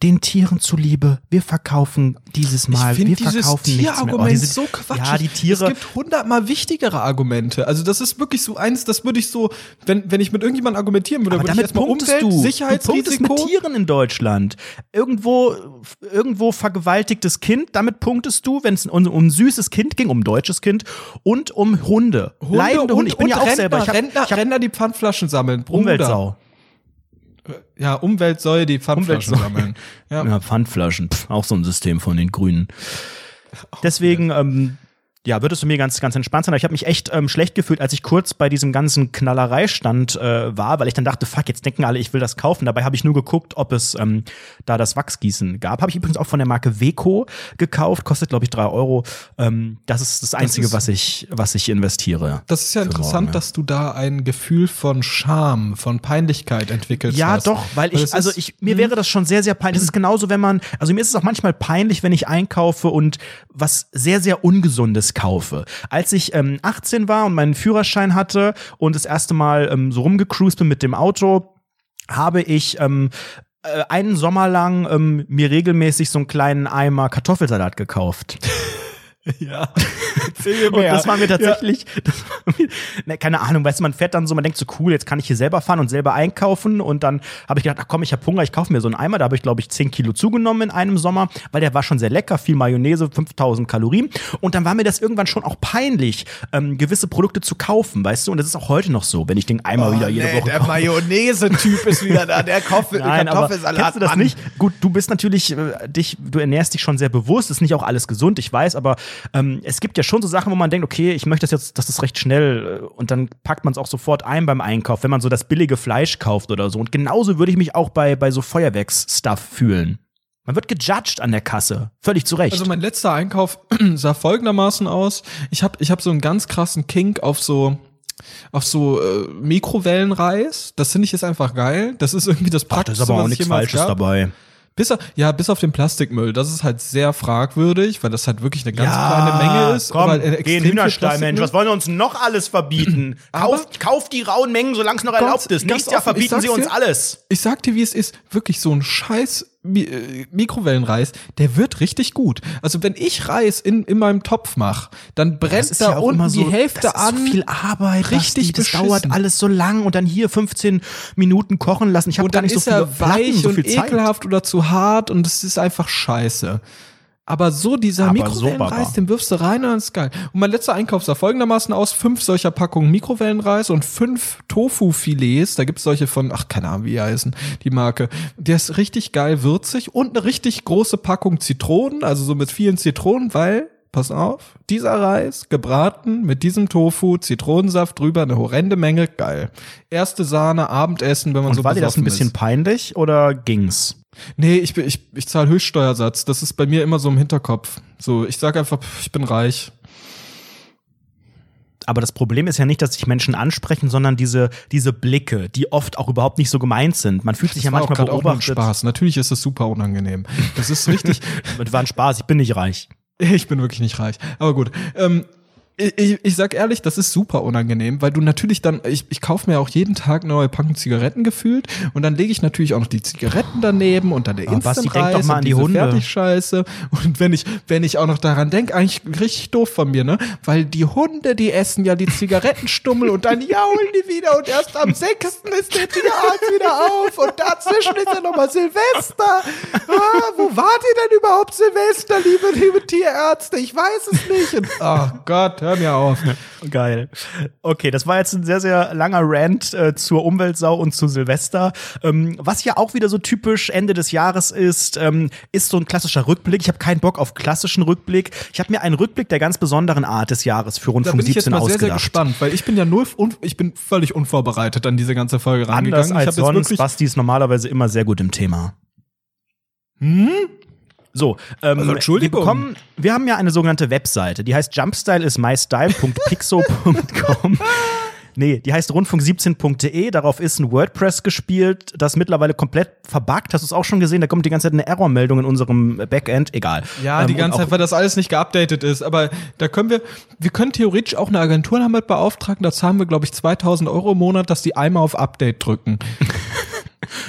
den Tieren zuliebe, wir verkaufen dieses Mal,
ich
wir
dieses
verkaufen
Tierargument
oh,
diese, so Quatsch.
Ja, die Tiere.
Es gibt hundertmal wichtigere Argumente. Also das ist wirklich so eins, das würde ich so, wenn, wenn ich mit irgendjemandem argumentieren würde,
Aber
würde
damit
ich erstmal
Umwelt,
du. Sicherheitsrisiko.
Du mit Tieren in Deutschland. Irgendwo, irgendwo vergewaltigtes Kind, damit punktest du, wenn es um, um ein süßes Kind ging, um ein deutsches Kind und um Hunde.
Hunde Leidende Hunde. Ich bin ja auch Rentner, selber. Ich hab, Rentner, ich hab, Rentner, die Pfandflaschen sammeln.
Bruder. Umweltsau.
Ja, Umwelt soll die Pfandflaschen sammeln.
Ja. ja, Pfandflaschen, Pff, auch so ein System von den Grünen. Deswegen, ähm, ja, würdest du mir ganz, ganz entspannt sein. Aber ich habe mich echt ähm, schlecht gefühlt, als ich kurz bei diesem ganzen Knallereistand äh, war, weil ich dann dachte, fuck, jetzt denken alle, ich will das kaufen. Dabei habe ich nur geguckt, ob es ähm, da das Wachsgießen gab. Habe ich übrigens auch von der Marke Weco gekauft, kostet glaube ich drei Euro. Ähm, das ist das Einzige, das ist, was ich, was ich investiere.
Das ist ja interessant, morgen, dass du da ein Gefühl von Scham, von Peinlichkeit entwickelt
ja,
hast.
Doch, weil, weil ich, also ich, mir wäre das schon sehr, sehr peinlich. Das ist genauso, wenn man, also mir ist es auch manchmal peinlich, wenn ich einkaufe und was sehr, sehr Ungesundes kaufe. Als ich ähm, 18 war und meinen Führerschein hatte und das erste Mal ähm, so rumgecruised bin mit dem Auto, habe ich ähm, äh, einen Sommer lang ähm, mir regelmäßig so einen kleinen Eimer Kartoffelsalat gekauft.
Ja.
und das war mir tatsächlich, ja. war mir, ne, keine Ahnung, weißt du, man fährt dann so, man denkt so cool, jetzt kann ich hier selber fahren und selber einkaufen und dann habe ich gedacht, ach komm, ich habe Hunger, ich kaufe mir so einen Eimer, da habe ich glaube ich 10 Kilo zugenommen in einem Sommer, weil der war schon sehr lecker, viel Mayonnaise, 5000 Kalorien und dann war mir das irgendwann schon auch peinlich, ähm, gewisse Produkte zu kaufen, weißt du, und das ist auch heute noch so, wenn ich den Eimer oh, wieder jede nee, Woche
der Mayonnaise-Typ ist wieder da, der Koffel,
Nein, Kartoffelsalat. Aber kennst du das nicht? Gut, du bist natürlich, äh, dich, du ernährst dich schon sehr bewusst, ist nicht auch alles gesund, ich weiß, aber ähm, es gibt ja schon so Sachen, wo man denkt, okay, ich möchte das jetzt, das ist recht schnell äh, und dann packt man es auch sofort ein beim Einkauf, wenn man so das billige Fleisch kauft oder so. Und genauso würde ich mich auch bei, bei so Feuerwerksstuff fühlen. Man wird gejudged an der Kasse. Völlig zu Recht.
Also mein letzter Einkauf sah folgendermaßen aus. Ich habe ich hab so einen ganz krassen Kink auf so auf so äh, Mikrowellenreis. Das finde ich jetzt einfach geil. Das ist irgendwie das
Praktischste, Ach, da ist aber auch nichts Falsches gab. dabei.
Bis ja, bis auf den Plastikmüll. Das ist halt sehr fragwürdig, weil das halt wirklich eine ganz ja, kleine Menge ist.
Komm, aber geh Hühnerstall, Mensch. Was wollen wir uns noch alles verbieten? kauft, kauft die rauen Mengen, solange es noch erlaubt ist. Nächstes Jahr verbieten sie uns dir, alles.
Ich sag dir, wie es ist. Wirklich so ein scheiß Mikrowellenreis, der wird richtig gut. Also wenn ich Reis in, in meinem Topf mache, dann brennt da ja unten so, die Hälfte das ist an.
So viel Arbeit, richtig, das dauert alles so lang und dann hier 15 Minuten kochen lassen. Ich habe gar nicht so viel
weich so viel und Zeit. ekelhaft oder zu hart und es ist einfach scheiße. Aber so dieser Mikrowellenreis, so den wirfst du rein und ist geil. Und mein letzter Einkauf sah folgendermaßen aus: fünf solcher Packungen Mikrowellenreis und fünf Tofu-Filets. Da gibt's solche von, ach, keine Ahnung, wie die heißen, die Marke. Der ist richtig geil würzig und eine richtig große Packung Zitronen, also so mit vielen Zitronen, weil pass auf, dieser Reis gebraten mit diesem Tofu, Zitronensaft drüber, eine horrende Menge, geil. Erste Sahne, Abendessen, wenn man
Und
so
war dir das ein bisschen ist. peinlich oder ging's?
Nee, ich, ich, ich zahle Höchststeuersatz. Das ist bei mir immer so im Hinterkopf. So, ich sag einfach, ich bin reich.
Aber das Problem ist ja nicht, dass sich Menschen ansprechen, sondern diese, diese Blicke, die oft auch überhaupt nicht so gemeint sind. Man fühlt sich ja manchmal
auch beobachtet. Auch Spaß. Natürlich ist es super unangenehm. Das ist richtig.
das war ein Spaß. Ich bin nicht reich.
Ich bin wirklich nicht reich. Aber gut. Ähm, ich, ich sag ehrlich, das ist super unangenehm, weil du natürlich dann, ich, ich kaufe mir auch jeden Tag neue Packung Zigaretten gefühlt und dann lege ich natürlich auch noch die Zigaretten daneben und dann der Instant
Reis doch mal an die Hunde.
Fertigscheiße und wenn ich wenn ich auch noch daran denke, eigentlich richtig doof von mir, ne? Weil die Hunde, die essen ja die Zigarettenstummel und dann jaulen die wieder und erst am 6. ist der Tierarzt wieder auf und dazwischen ist ja nochmal Silvester. Ah, wo wart ihr denn überhaupt Silvester, liebe liebe Tierärzte? Ich weiß es nicht. Und, oh Gott, hör mir auf.
Geil. Okay, das war jetzt ein sehr, sehr langer Rant äh, zur Umweltsau und zu Silvester. Ähm, was ja auch wieder so typisch Ende des Jahres ist, ähm, ist so ein klassischer Rückblick. Ich habe keinen Bock auf klassischen Rückblick. Ich habe mir einen Rückblick der ganz besonderen Art des Jahres für Rundfunk 17 ausgedacht. Da bin ich jetzt mal sehr, sehr gespannt,
weil ich bin ja null, ich bin völlig unvorbereitet an diese ganze Folge rangegangen.
Anders als ich sonst, Basti ist normalerweise immer sehr gut im Thema. Hm? So, ähm, also, Entschuldigung. Wir, bekommen, wir haben ja eine sogenannte Webseite, die heißt jumpstyle.mystyle.pixo.com. Nee, die heißt rundfunk17.de. Darauf ist ein WordPress gespielt, das mittlerweile komplett verbuggt. Hast du es auch schon gesehen? Da kommt die ganze Zeit eine Errormeldung in unserem Backend. Egal.
Ja, ähm, die ganze Zeit, weil das alles nicht geupdatet ist. Aber da können wir, wir können theoretisch auch eine Agentur damit beauftragen. Da zahlen wir, glaube ich, 2000 Euro im Monat, dass die einmal auf Update drücken.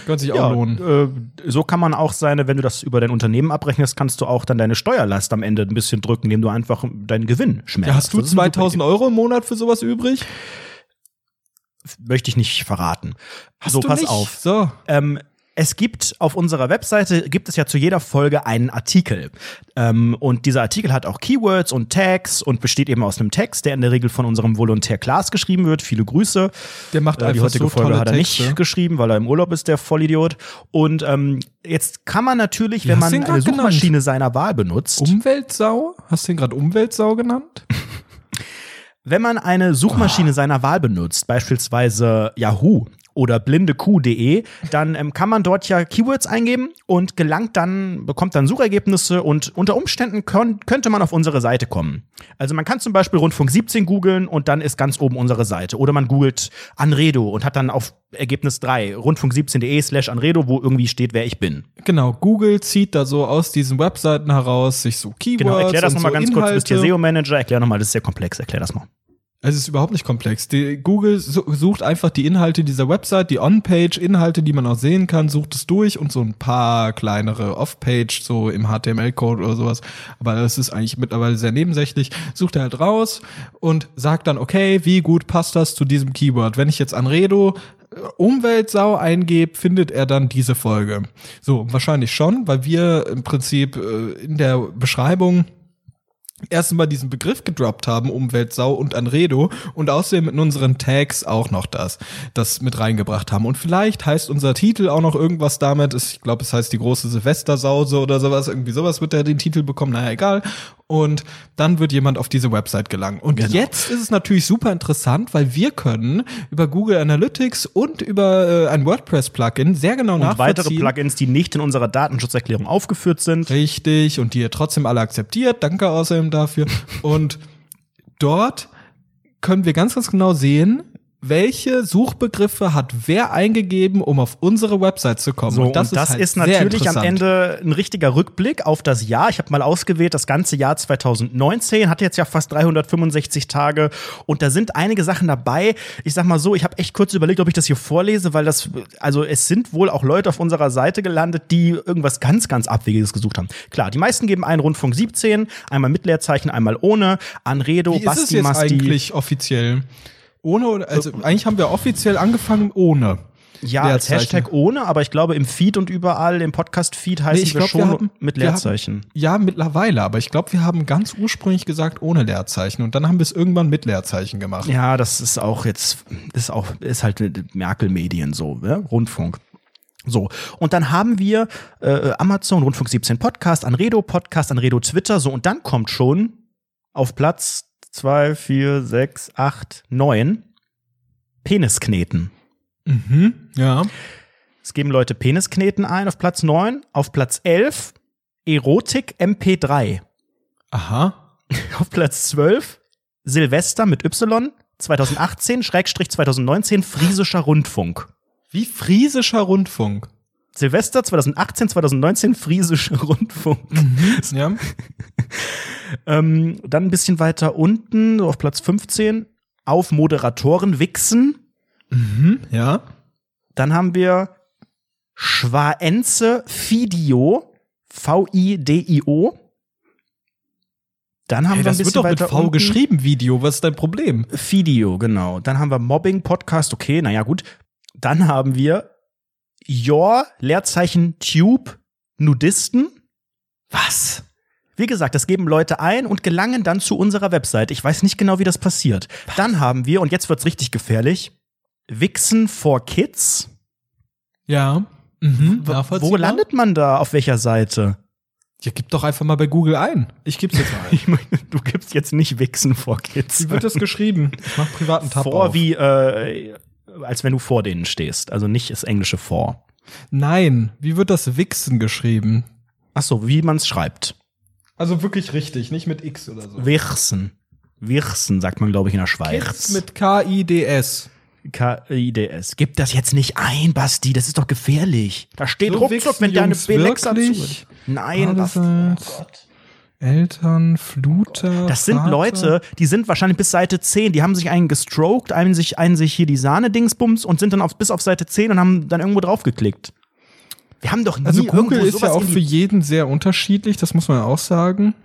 Könnte sich auch ja, lohnen. Äh, so kann man auch seine, wenn du das über dein Unternehmen abrechnest, kannst du auch dann deine Steuerlast am Ende ein bisschen drücken, indem du einfach deinen Gewinn schmälst. Ja,
hast du 2000 Euro im Monat für sowas übrig?
Möchte ich nicht verraten.
Hast so, pass nicht? auf.
So. Ähm, es gibt auf unserer Webseite gibt es ja zu jeder Folge einen Artikel. Ähm, und dieser Artikel hat auch Keywords und Tags und besteht eben aus einem Text, der in der Regel von unserem Volontär Klaas geschrieben wird. Viele Grüße.
Der macht äh,
Die heutige so Folge hat er Texte. nicht geschrieben, weil er im Urlaub ist, der Vollidiot. Und ähm, jetzt kann man natürlich, Wie wenn man eine Suchmaschine genannt? seiner Wahl benutzt.
Umweltsau? Hast du ihn gerade Umweltsau genannt?
Wenn man eine Suchmaschine oh. seiner Wahl benutzt, beispielsweise Yahoo oder blindekuh.de, dann ähm, kann man dort ja Keywords eingeben und gelangt dann, bekommt dann Suchergebnisse und unter Umständen könnte man auf unsere Seite kommen. Also man kann zum Beispiel Rundfunk 17 googeln und dann ist ganz oben unsere Seite. Oder man googelt Anredo und hat dann auf Ergebnis 3, rundfunk17.de slash Anredo, wo irgendwie steht, wer ich bin.
Genau, Google zieht da so aus diesen Webseiten heraus sich so Keywords. Genau,
erklär das nochmal so ganz Inhalte. kurz, du bist hier SEO-Manager, erklär nochmal, das ist sehr komplex, erklär das mal.
Es ist überhaupt nicht komplex. Die Google sucht einfach die Inhalte dieser Website, die On-Page-Inhalte, die man auch sehen kann, sucht es durch und so ein paar kleinere Off-Page, so im HTML-Code oder sowas. Aber das ist eigentlich mittlerweile sehr nebensächlich. Sucht er halt raus und sagt dann, okay, wie gut passt das zu diesem Keyword? Wenn ich jetzt Anredo äh, Umweltsau eingebe, findet er dann diese Folge. So, wahrscheinlich schon, weil wir im Prinzip äh, in der Beschreibung erst mal diesen Begriff gedroppt haben, Umweltsau und Anredo und außerdem in unseren Tags auch noch das, das mit reingebracht haben. Und vielleicht heißt unser Titel auch noch irgendwas damit, ich glaube, es heißt die große Silvestersause oder sowas, irgendwie sowas wird er den Titel bekommen, naja, egal und dann wird jemand auf diese Website gelangen. Und genau. jetzt ist es natürlich super interessant, weil wir können über Google Analytics und über äh, ein WordPress-Plugin sehr genau und nachvollziehen.
Und weitere Plugins, die nicht in unserer Datenschutzerklärung aufgeführt sind.
Richtig, und die ihr trotzdem alle akzeptiert. Danke außerdem dafür. und dort können wir ganz, ganz genau sehen, welche Suchbegriffe hat wer eingegeben, um auf unsere Website zu kommen.
So, und das, und das ist, halt ist natürlich am Ende ein richtiger Rückblick auf das Jahr. Ich habe mal ausgewählt, das ganze Jahr 2019 hat jetzt ja fast 365 Tage und da sind einige Sachen dabei. Ich sag mal so, ich habe echt kurz überlegt, ob ich das hier vorlese, weil das, also es sind wohl auch Leute auf unserer Seite gelandet, die irgendwas ganz, ganz Abwegiges gesucht haben. Klar, die meisten geben einen Rundfunk 17, einmal mit Leerzeichen, einmal ohne, Anredo,
Wie ist Basti, es jetzt Masti. eigentlich offiziell? Ohne also eigentlich haben wir offiziell angefangen ohne.
Ja, als Hashtag ohne, aber ich glaube im Feed und überall im Podcast-Feed heißen nee, wir glaub, schon wir haben, mit Leerzeichen.
Haben, ja, mittlerweile, aber ich glaube, wir haben ganz ursprünglich gesagt ohne Leerzeichen und dann haben wir es irgendwann mit Leerzeichen gemacht.
Ja, das ist auch jetzt, ist auch, ist halt Merkel-Medien so, ja? Rundfunk. So, und dann haben wir äh, Amazon, Rundfunk 17 Podcast, Anredo Podcast, Anredo Twitter, so, und dann kommt schon auf Platz zwei, vier, sechs, acht, neun Peniskneten.
Mhm, ja.
Es geben Leute Peniskneten ein auf Platz neun, auf Platz elf Erotik MP3.
Aha.
Auf Platz zwölf Silvester mit Y 2018 Schrägstrich 2019 Friesischer Rundfunk.
Wie Friesischer Rundfunk.
Silvester 2018, 2019 Friesischer Rundfunk.
Mhm, ja.
ähm, dann ein bisschen weiter unten, so auf Platz 15, auf Moderatoren wichsen.
Mhm, ja.
Dann haben wir Schwaenze Fidio, V-I-D-I-O. Dann haben
hey,
wir ein
das
bisschen
wird doch mit
weiter
V
unten.
geschrieben, Video. Was ist dein Problem?
Fidio, genau. Dann haben wir Mobbing Podcast, okay, naja, gut. Dann haben wir Your Leerzeichen Tube Nudisten.
Was?
Wie gesagt, das geben Leute ein und gelangen dann zu unserer Website. Ich weiß nicht genau, wie das passiert. Dann haben wir, und jetzt wird's richtig gefährlich, Wichsen for Kids.
Ja. Mhm,
Wo landet man da? Auf welcher Seite?
Ja, gib doch einfach mal bei Google ein. Ich gib's jetzt ein.
Ich meine, du gibst jetzt nicht Wichsen for Kids.
Wie wird das geschrieben? Ich mach privaten Tab
vor
auf.
wie, äh, als wenn du vor denen stehst. Also nicht das englische vor.
Nein, wie wird das Wichsen geschrieben?
Ach so, wie man's schreibt.
Also wirklich richtig, nicht mit X oder so.
Wichsen. Wichsen, sagt man, glaube ich, in der Schweiz.
Kids mit K-I-D-S.
K-I-D-S. Gib das jetzt nicht ein, Basti. Das ist doch gefährlich. Da steht
So
ruckzuck, wenn deine Belexa zu. Nein, Basti. Oh. Gott.
Eltern, Fluter.
Das sind
Vater.
Leute, die sind wahrscheinlich bis Seite 10, die haben sich einen gestroked, einen sich, einen sich hier die Sahne-Dingsbums und sind dann auf, bis auf Seite 10 und haben dann irgendwo draufgeklickt. Wir haben doch nie
Also
irgendwo
Google ist ja auch für jeden sehr unterschiedlich, das muss man auch sagen.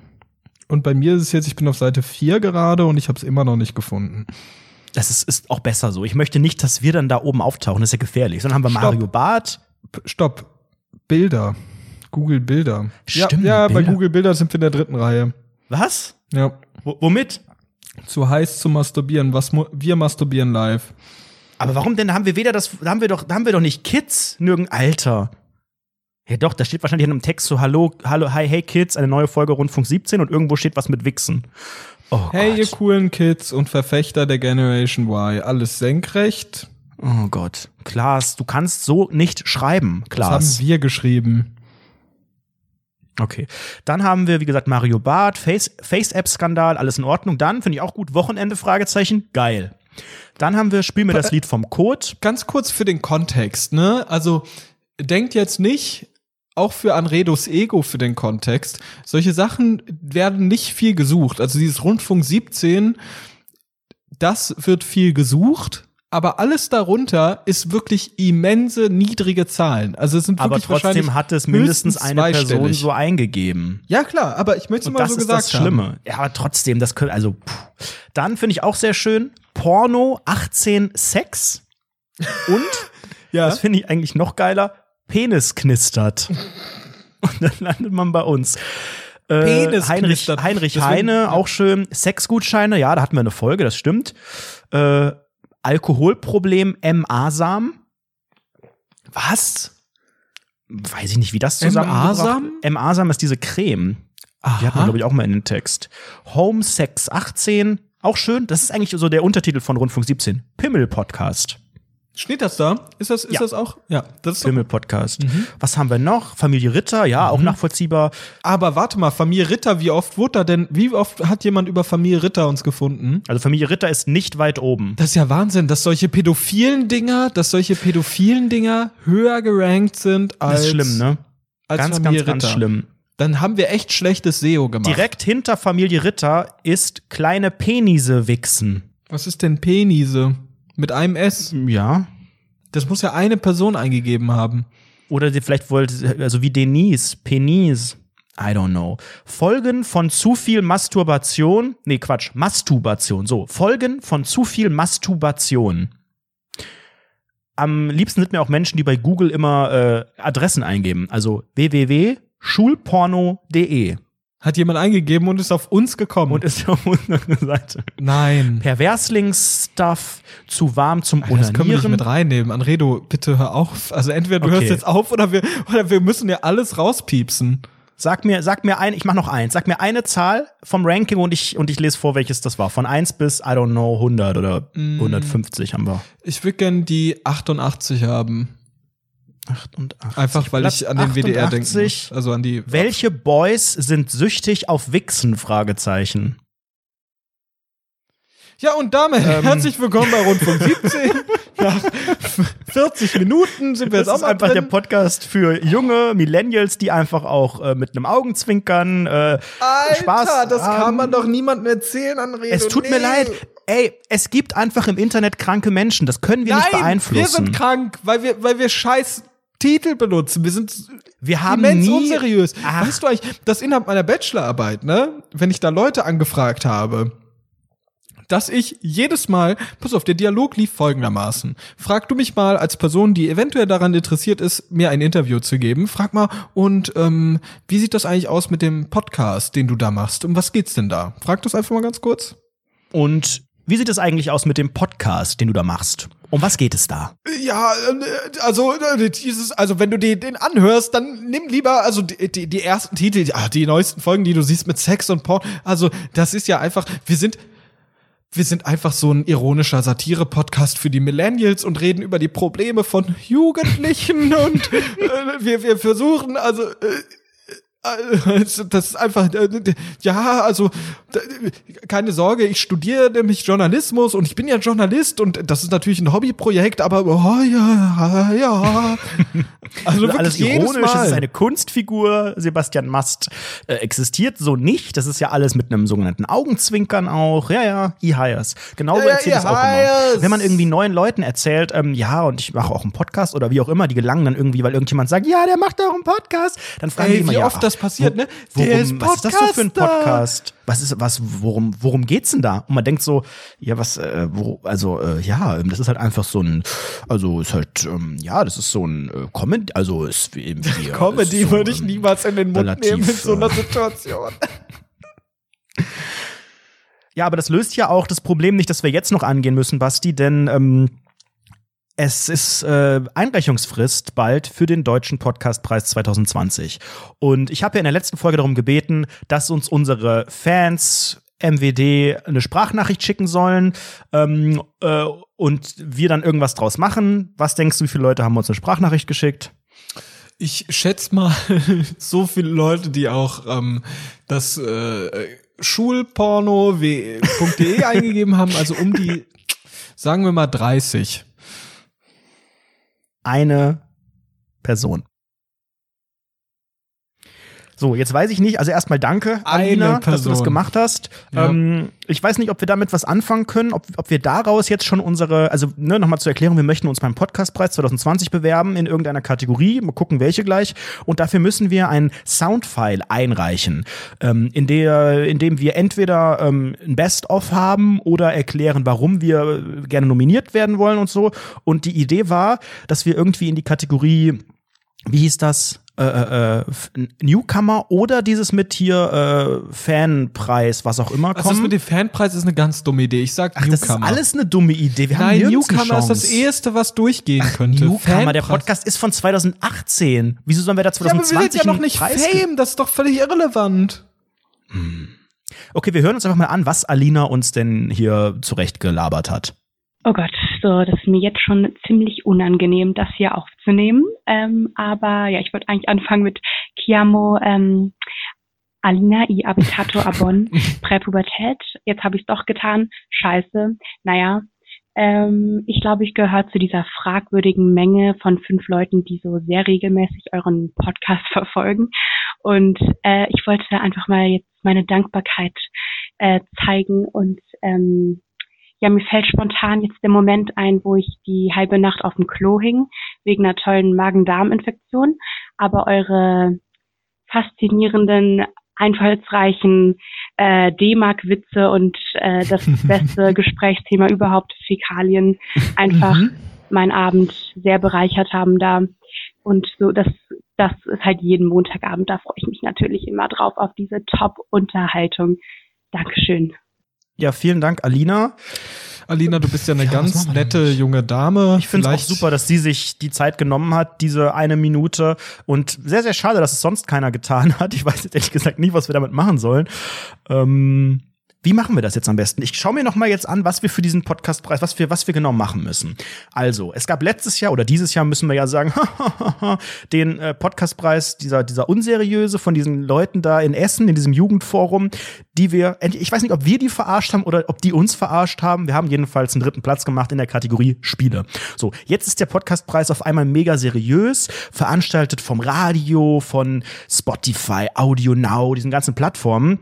Und bei mir ist es jetzt, ich bin auf Seite 4 gerade und ich habe es immer noch nicht gefunden.
Das ist, ist auch besser so. Ich möchte nicht, dass wir dann da oben auftauchen. Das ist ja gefährlich. Sondern haben wir
Stopp.
Mario Barth.
Stopp. Bilder. Google Bilder.
Stimmt,
ja, ja bei. Google Bilder sind wir in der dritten Reihe.
Was?
Ja.
W womit?
Zu heiß zu masturbieren. Was wir masturbieren live.
Aber warum denn? Da haben wir weder das, da haben wir doch, da haben wir doch nicht Kids, nirgend Alter. Ja doch, da steht wahrscheinlich in einem Text so, hallo, hallo, hi, hey Kids, eine neue Folge Rundfunk 17 und irgendwo steht was mit Wichsen. Oh
Hey, ihr
Gott.
coolen Kids und Verfechter der Generation Y. Alles senkrecht.
Oh Gott. Klaas, du kannst so nicht schreiben,
Das
Klaas.
haben wir geschrieben.
Okay. Dann haben wir, wie gesagt, Mario Barth, Face- Face-App-Skandal, alles in Ordnung. Dann finde ich auch gut, Wochenende, Fragezeichen, geil. Dann haben wir, spiel mir das Lied vom Code.
Ganz kurz für den Kontext, ne? Also denkt jetzt nicht, auch für Anredos Ego für den Kontext, solche Sachen werden nicht viel gesucht. Also dieses Rundfunk 17, das wird viel gesucht, aber alles darunter ist wirklich immense niedrige Zahlen. Also es sind
Aber
wirklich wahrscheinlich
trotzdem hat es mindestens eine Person so eingegeben.
Ja klar, aber ich möchte
Und
mal
das
so
ist
gesagt
das Schlimme. Ja, aber trotzdem, das können, also, puh. dann finde ich auch sehr schön, Porno 18 Sex. Und,
haben. Ja.
das finde ich eigentlich noch geiler, Penis knistert. Und dann landet man bei uns. Äh,
Penis
Heinrich,
knistert.
Heinrich Heine, auch schön. Sexgutscheine, ja, da hatten wir eine Folge, das stimmt. Äh, Alkoholproblem M-Asam.
Was?
Weiß ich nicht, wie das zusammengebracht
M-Asam?
M-Asam ist diese Creme. Die hatten wir, glaube ich, auch mal in den Text. Home Sex 18, auch schön. Das ist eigentlich so der Untertitel von Rundfunk 17. Pimmel-Podcast.
Steht das da? Ist das, ist
Ja.
das auch? Ja, das ist doch
Pimmel-Podcast.
Mhm.
Was haben wir noch? Familie Ritter, ja, auch nachvollziehbar.
Aber warte mal, Familie Ritter, wie oft wurde da denn, wie oft hat jemand über Familie Ritter uns gefunden?
Also Familie Ritter ist nicht weit oben.
Das ist ja Wahnsinn, dass solche pädophilen Dinger, dass solche pädophilen Dinger höher gerankt sind als,
Das ist schlimm, ne?
als
Ganz,
Familie
ganz, ganz
Ritter.
schlimm.
Dann haben wir echt schlechtes SEO gemacht.
Direkt hinter Familie Ritter ist kleine Penise wichsen.
Was ist denn Penise? Mit einem S?
Ja.
Das muss ja eine Person eingegeben haben.
Oder sie vielleicht wollte, also wie Denise, Penis. I don't know. Folgen von zu viel Masturbation. Nee, Quatsch, Masturbation. So, Folgen von zu viel Masturbation. Am liebsten sind mir auch Menschen, die bei Google immer äh, Adressen eingeben. Also www.schulporno.de
Hat jemand eingegeben und ist auf uns gekommen.
und ist auf unserer Seite.
nein.
Perverslingsstuff zu warm zum
Das können wir nicht
Onanieren.
mit reinnehmen. Anredo, bitte hör auf. Also entweder du
Okay.
hörst jetzt auf oder wir, oder wir müssen ja alles rauspiepsen.
Sag mir, sag mir ein, ich mach noch eins. Sag mir eine Zahl vom Ranking und ich, und ich lese vor, welches das war. Von 1 bis, I don't know, 100 oder
Mm.
150 haben wir.
Ich würde gern die 88 haben.
88.
Einfach weil
Platz
ich an den WDR denken
88.
muss. Also an die.
Welche Boys sind süchtig auf Wichsen? Fragezeichen.
Ja, und damit ähm, herzlich willkommen bei Rundfunk 17. Nach 40 Minuten sind wir
jetzt
auch
mal einfach drin. der Podcast für junge Millennials, die einfach auch äh, mit einem Augenzwinkern äh, Alter, Spaß
das haben. kann man doch niemandem erzählen, Anrede.
Es tut nee. mir leid. Ey, es gibt einfach im Internet kranke Menschen. Das können wir Nein, nicht beeinflussen.
wir sind krank, weil wir, weil wir scheiß Titel benutzen. Wir sind
wir haben immens nie,
unseriös. Ach. Weißt du eigentlich, das innerhalb meiner Bachelorarbeit, ne, wenn ich da Leute angefragt habe, dass ich jedes Mal, pass auf, der Dialog lief folgendermaßen. Frag du mich mal als Person, die eventuell daran interessiert ist, mir ein Interview zu geben, frag mal, und ähm, wie sieht das eigentlich aus mit dem Podcast, den du da machst? Um was geht's denn da? Frag das einfach mal ganz kurz.
Und wie sieht es eigentlich aus mit dem Podcast, den du da machst? Um was geht es da?
Ja, äh, also äh, dieses, also wenn du den, anhörst, dann nimm lieber also die, die, die ersten Titel, die, die neuesten Folgen, die du siehst mit Sex und Porn. Also das ist ja einfach, wir sind wir sind einfach so ein ironischer Satire-Podcast für die Millennials und reden über die Probleme von Jugendlichen und äh, wir, wir versuchen, also äh, also, das ist einfach, äh, ja, also keine Sorge, ich studiere nämlich Journalismus und ich bin ja Journalist und das ist natürlich ein Hobbyprojekt, aber oh ja, ja.
Also, also alles ironisch, es ist eine Kunstfigur, Sebastian Mast äh, existiert so nicht, das ist ja alles mit einem sogenannten Augenzwinkern auch, ja, ja, E-Hires. Genau so ja, erzählt es auch immer. Wenn man irgendwie neuen Leuten erzählt, ähm, ja, und ich mache auch einen Podcast oder wie auch immer, die gelangen dann irgendwie, weil irgendjemand sagt, ja, der macht auch einen Podcast, dann fragen Ey, die immer,
wie
ja,
oft das passiert, ne?
Worum, Der ist was ist das so für ein Podcast? Was ist, was, worum, worum geht's denn da? Und man denkt so, ja, was, äh, wo, also, äh, ja, das ist halt einfach so ein, also, ist halt, ähm, ja, das ist so ein äh, Comedy, also, ist
wie, wie Comedy so, würde ich niemals in den Mund relativ, nehmen in so einer äh, Situation.
Ja, aber das löst ja auch das Problem nicht, dass wir jetzt noch angehen müssen, Basti, denn ähm, es ist äh, Einreichungsfrist bald für den Deutschen Podcastpreis 2020. Und ich habe ja in der letzten Folge darum gebeten, dass uns unsere Fans MWD eine Sprachnachricht schicken sollen ähm, äh, und wir dann irgendwas draus machen. Was denkst du, wie viele Leute haben uns eine Sprachnachricht geschickt?
Ich schätze mal so viele Leute, die auch ähm, das äh, Schulporno.de eingegeben haben, also um die, sagen wir mal 30
eine Person. So, jetzt weiß ich nicht, also erstmal danke, Alina, dass du das gemacht hast. Ja. Ähm, ich weiß nicht, ob wir damit was anfangen können, ob, ob wir daraus jetzt schon unsere, also ne, nochmal zur Erklärung, wir möchten uns beim Podcastpreis 2020 bewerben in irgendeiner Kategorie, mal gucken, welche gleich. Und dafür müssen wir ein Soundfile einreichen, ähm, in, der, in dem wir entweder ähm, ein Best-of haben oder erklären, warum wir gerne nominiert werden wollen und so. Und die Idee war, dass wir irgendwie in die Kategorie, wie hieß das? Äh, äh, äh Newcomer oder dieses mit hier äh, Fanpreis, was auch immer kommt. Also
das mit dem Fanpreis ist eine ganz dumme Idee. Ich sag Ach,
Newcomer. Das ist alles eine dumme Idee. Wir
Nein, haben Newcomer ist das erste, was durchgehen könnte.
Newcomer, Fanpreis. der Podcast ist von 2018. Wieso sollen wir da 2020 Ja, aber wir sind
ja noch nicht Preis Fame, das ist doch völlig irrelevant.
Hm. Okay, wir hören uns einfach mal an, was Alina uns denn hier zurecht gelabert hat.
Oh Gott, so, das ist mir jetzt schon ziemlich unangenehm, das hier aufzunehmen. Ähm, aber ja, ich wollte eigentlich anfangen mit Chiamo ähm, Alina i Abitato Abon Präpubertät. Jetzt habe ich es doch getan. Scheiße. Naja, ähm, ich glaube, ich gehöre zu dieser fragwürdigen Menge von fünf Leuten, die so sehr regelmäßig euren Podcast verfolgen. Und äh, ich wollte einfach mal jetzt meine Dankbarkeit äh, zeigen und ähm, ja, mir fällt spontan jetzt der Moment ein, wo ich die halbe Nacht auf dem Klo hing, wegen einer tollen Magen-Darm-Infektion. Aber eure faszinierenden, einfallsreichen äh, D-Mark-Witze und äh, das beste Gesprächsthema überhaupt, Fäkalien, einfach mhm. meinen Abend sehr bereichert haben da. Und so, das, das ist halt jeden Montagabend, da freue ich mich natürlich immer drauf, auf diese Top-Unterhaltung. Dankeschön.
Ja, vielen Dank, Alina.
Alina, du bist ja eine ja, ganz nette junge Dame.
Ich finde es auch super, dass sie sich die Zeit genommen hat, diese eine Minute. Und sehr, sehr schade, dass es sonst keiner getan hat. Ich weiß jetzt ehrlich gesagt nicht, was wir damit machen sollen. Ähm, Wie machen wir das jetzt am besten? Ich schaue mir noch mal jetzt an, was wir für diesen Podcastpreis, was wir, was wir genau machen müssen. Also, es gab letztes Jahr oder dieses Jahr müssen wir ja sagen, den äh, Podcastpreis dieser, dieser unseriöse von diesen Leuten da in Essen, in diesem Jugendforum, die wir, ich weiß nicht, ob wir die verarscht haben oder ob die uns verarscht haben. Wir haben jedenfalls einen dritten Platz gemacht in der Kategorie Spiele. So, jetzt ist der Podcastpreis auf einmal mega seriös, veranstaltet vom Radio, von Spotify, Audio Now, diesen ganzen Plattformen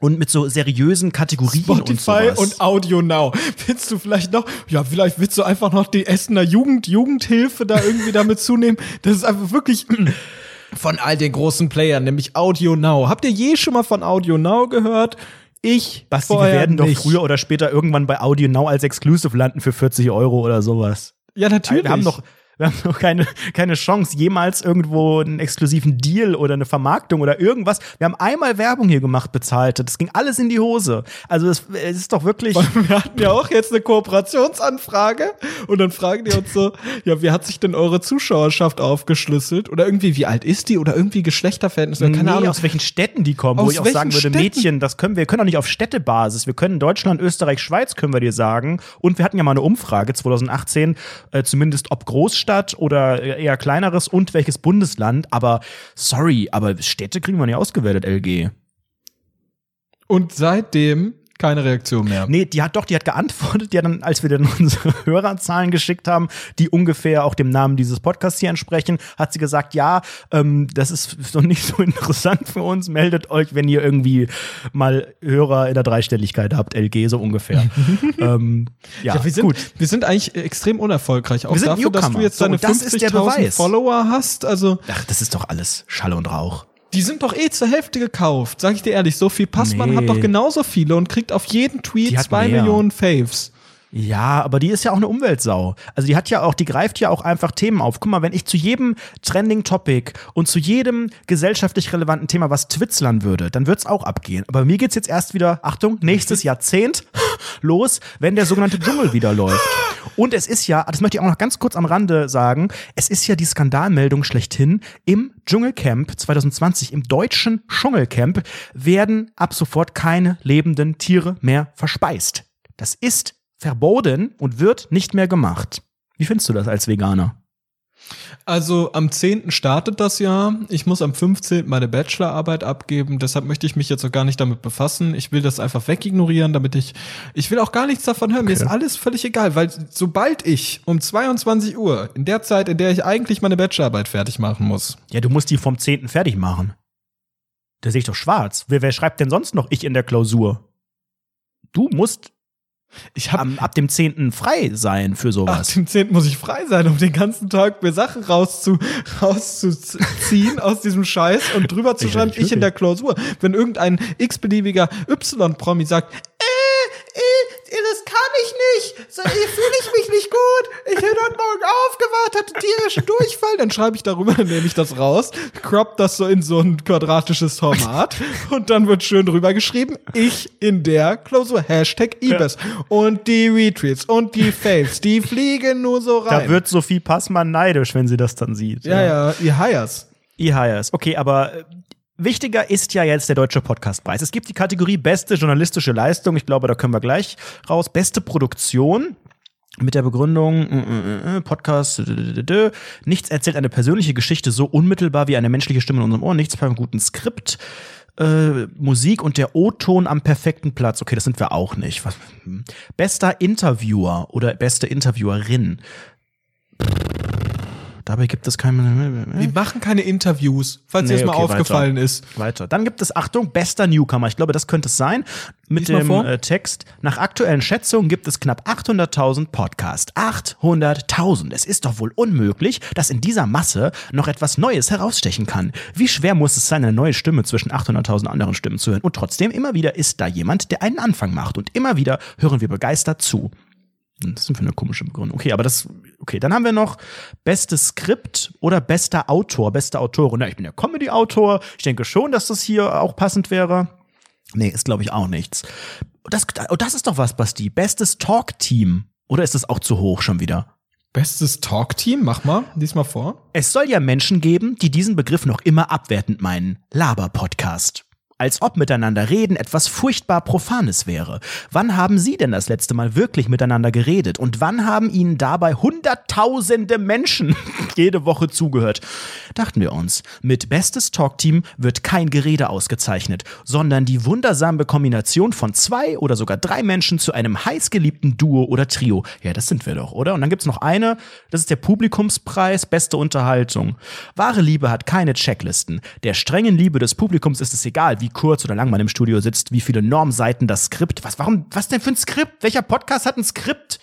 und mit so seriösen Kategorien
Spotify
und,
und Audio Now. Willst du vielleicht noch, ja, vielleicht willst du einfach noch die Essener Jugend, Jugendhilfe da irgendwie damit zunehmen? Das ist einfach wirklich von all den großen Playern, nämlich Audio Now. Habt ihr je schon mal von Audio Now gehört? Ich
Basti, wir werden nicht. doch früher oder später irgendwann bei Audio Now als Exclusive landen für 40 Euro oder sowas.
Ja, natürlich.
Wir haben noch, wir haben noch keine, keine Chance, jemals irgendwo einen exklusiven Deal oder eine Vermarktung oder irgendwas. Wir haben einmal Werbung hier gemacht, bezahlt. Das ging alles in die Hose. Also es, es ist doch wirklich.
Wir hatten ja auch jetzt eine Kooperationsanfrage und dann fragen die uns so, ja, wie hat sich denn eure Zuschauerschaft aufgeschlüsselt? Oder irgendwie, wie alt ist die? Oder irgendwie Geschlechterverhältnisse?
Keine nee, Ahnung. aus welchen Städten die kommen, aus wo ich auch sagen würde, Städten? Mädchen, das können wir, wir können auch nicht auf Städtebasis. Wir können Deutschland, Österreich, Schweiz, können wir dir sagen. Und wir hatten ja mal eine Umfrage 2018, äh, zumindest ob Großstadt Großstadt oder eher kleineres und welches Bundesland. Aber sorry, aber Städte kriegen wir nicht ausgewertet, LG.
Und seitdem keine Reaktion mehr.
Nee, die hat doch, die hat geantwortet, ja dann, als wir dann unsere Hörerzahlen geschickt haben, die ungefähr auch dem Namen dieses Podcasts hier entsprechen, hat sie gesagt, ja, ähm, das ist noch nicht so interessant für uns, meldet euch, wenn ihr irgendwie mal Hörer in der Dreistelligkeit habt, LG, so ungefähr. ähm, ja,
ja, wir sind, gut. Wir sind eigentlich extrem unerfolgreich, auch dafür, Newcomer. dass du jetzt deine so, 50.000 Follower hast, also.
Ach, das ist doch alles Schall und Rauch.
Die sind doch eh zur Hälfte gekauft, sag ich dir ehrlich. Sophie Passmann nee. hat doch genauso viele und kriegt auf jeden Tweet zwei mehr. Millionen Faves.
Ja, aber die ist ja auch eine Umweltsau. Also die hat ja auch, die greift ja auch einfach Themen auf. Guck mal, wenn ich zu jedem Trending Topic und zu jedem gesellschaftlich relevanten Thema was twitzlern würde, dann wird's auch abgehen. Aber mir geht's jetzt erst wieder, Achtung, nächstes Jahrzehnt los, wenn der sogenannte Dschungel wieder läuft. Und es ist ja, das möchte ich auch noch ganz kurz am Rande sagen, es ist ja die Skandalmeldung schlechthin. Im Dschungelcamp 2020, im deutschen Dschungelcamp, werden ab sofort keine lebenden Tiere mehr verspeist. Das ist verboten und wird nicht mehr gemacht. Wie findest du das als Veganer?
Also am 10. startet das Jahr. Ich muss am 15. meine Bachelorarbeit abgeben. Deshalb möchte ich mich jetzt auch gar nicht damit befassen. Ich will das einfach wegignorieren, damit ich, ich will auch gar nichts davon hören. Okay. Mir ist alles völlig egal, weil sobald ich um 22 Uhr, in der Zeit, in der ich eigentlich meine Bachelorarbeit fertig machen muss.
Ja, du musst die vom 10. fertig machen. Da sehe ich doch schwarz. Wer, wer schreibt denn sonst noch ich in der Klausur? Du musst ich hab, Am, ab dem 10. frei sein für sowas.
Ab dem 10. muss ich frei sein, um den ganzen Tag mir Sachen rauszu, rauszuziehen aus diesem Scheiß und drüber zu schreiben, ich in der Klausur. Wenn irgendein x-beliebiger Y-Promi sagt, das kann ich nicht. So, hier fühle ich mich nicht gut. Ich bin heute Morgen aufgewacht, hatte tierischen Durchfall. Dann schreibe ich darüber, nehme ich das raus, crop das so in so ein quadratisches Format und dann wird schön drüber geschrieben, ich in der Klausur. Hashtag Ibis. Ja. Und die Retweets und die Fails, die fliegen nur so rein.
Da wird Sophie Passmann neidisch, wenn sie das dann sieht.
Ja, ja, ja ihr Hires.
Ihr Hires. Okay, aber äh, Wichtiger ist ja jetzt der Deutsche Podcastpreis. Es gibt die Kategorie Beste journalistische Leistung. Ich glaube, da können wir gleich raus. Beste Produktion mit der Begründung äh, äh, Podcast nichts erzählt eine persönliche Geschichte so unmittelbar wie eine menschliche Stimme in unserem Ohr nichts beim guten Skript äh, Musik und der O-Ton am perfekten Platz okay das sind wir auch nicht Was, hm. bester Interviewer oder beste Interviewerin Dabei gibt es keine.
Wir machen keine Interviews, falls nee, dir das mal okay, aufgefallen
weiter.
ist.
Weiter. Dann gibt es, Achtung, bester Newcomer. Ich glaube, das könnte es sein. Mit Lies dem äh, Text. Nach aktuellen Schätzungen gibt es knapp 800.000 Podcasts. 800.000. Es ist doch wohl unmöglich, dass in dieser Masse noch etwas Neues herausstechen kann. Wie schwer muss es sein, eine neue Stimme zwischen 800.000 anderen Stimmen zu hören? Und trotzdem, immer wieder ist da jemand, der einen Anfang macht. Und immer wieder hören wir begeistert zu. Das ist für eine komische Begründung. Okay, aber das, okay, dann haben wir noch bestes Skript oder bester Autor, beste Autorin. Ja, ich bin ja Comedy-Autor. Ich denke schon, dass das hier auch passend wäre. Nee, ist glaube ich auch nichts. Das, oh, das ist doch was, Basti. Bestes Talk-Team. Oder ist das auch zu hoch schon wieder?
Bestes Talk-Team? Mach mal, diesmal vor.
Es soll ja Menschen geben, die diesen Begriff noch immer abwertend meinen. Laber-Podcast. Als ob miteinander reden etwas furchtbar Profanes wäre. Wann haben Sie denn das letzte Mal wirklich miteinander geredet? Und wann haben Ihnen dabei Hunderttausende Menschen jede Woche zugehört? Dachten wir uns, mit Bestes Talk-Team wird kein Gerede ausgezeichnet, sondern die wundersame Kombination von zwei oder sogar drei Menschen zu einem heißgeliebten Duo oder Trio. Ja, das sind wir doch, oder? Und dann gibt's noch eine, das ist der Publikumspreis Beste Unterhaltung. Wahre Liebe hat keine Checklisten. Der strengen Liebe des Publikums ist es egal, wie kurz oder lang man im Studio sitzt, wie viele Normseiten das Skript. Was, warum, was denn für ein Skript? Welcher Podcast hat ein Skript?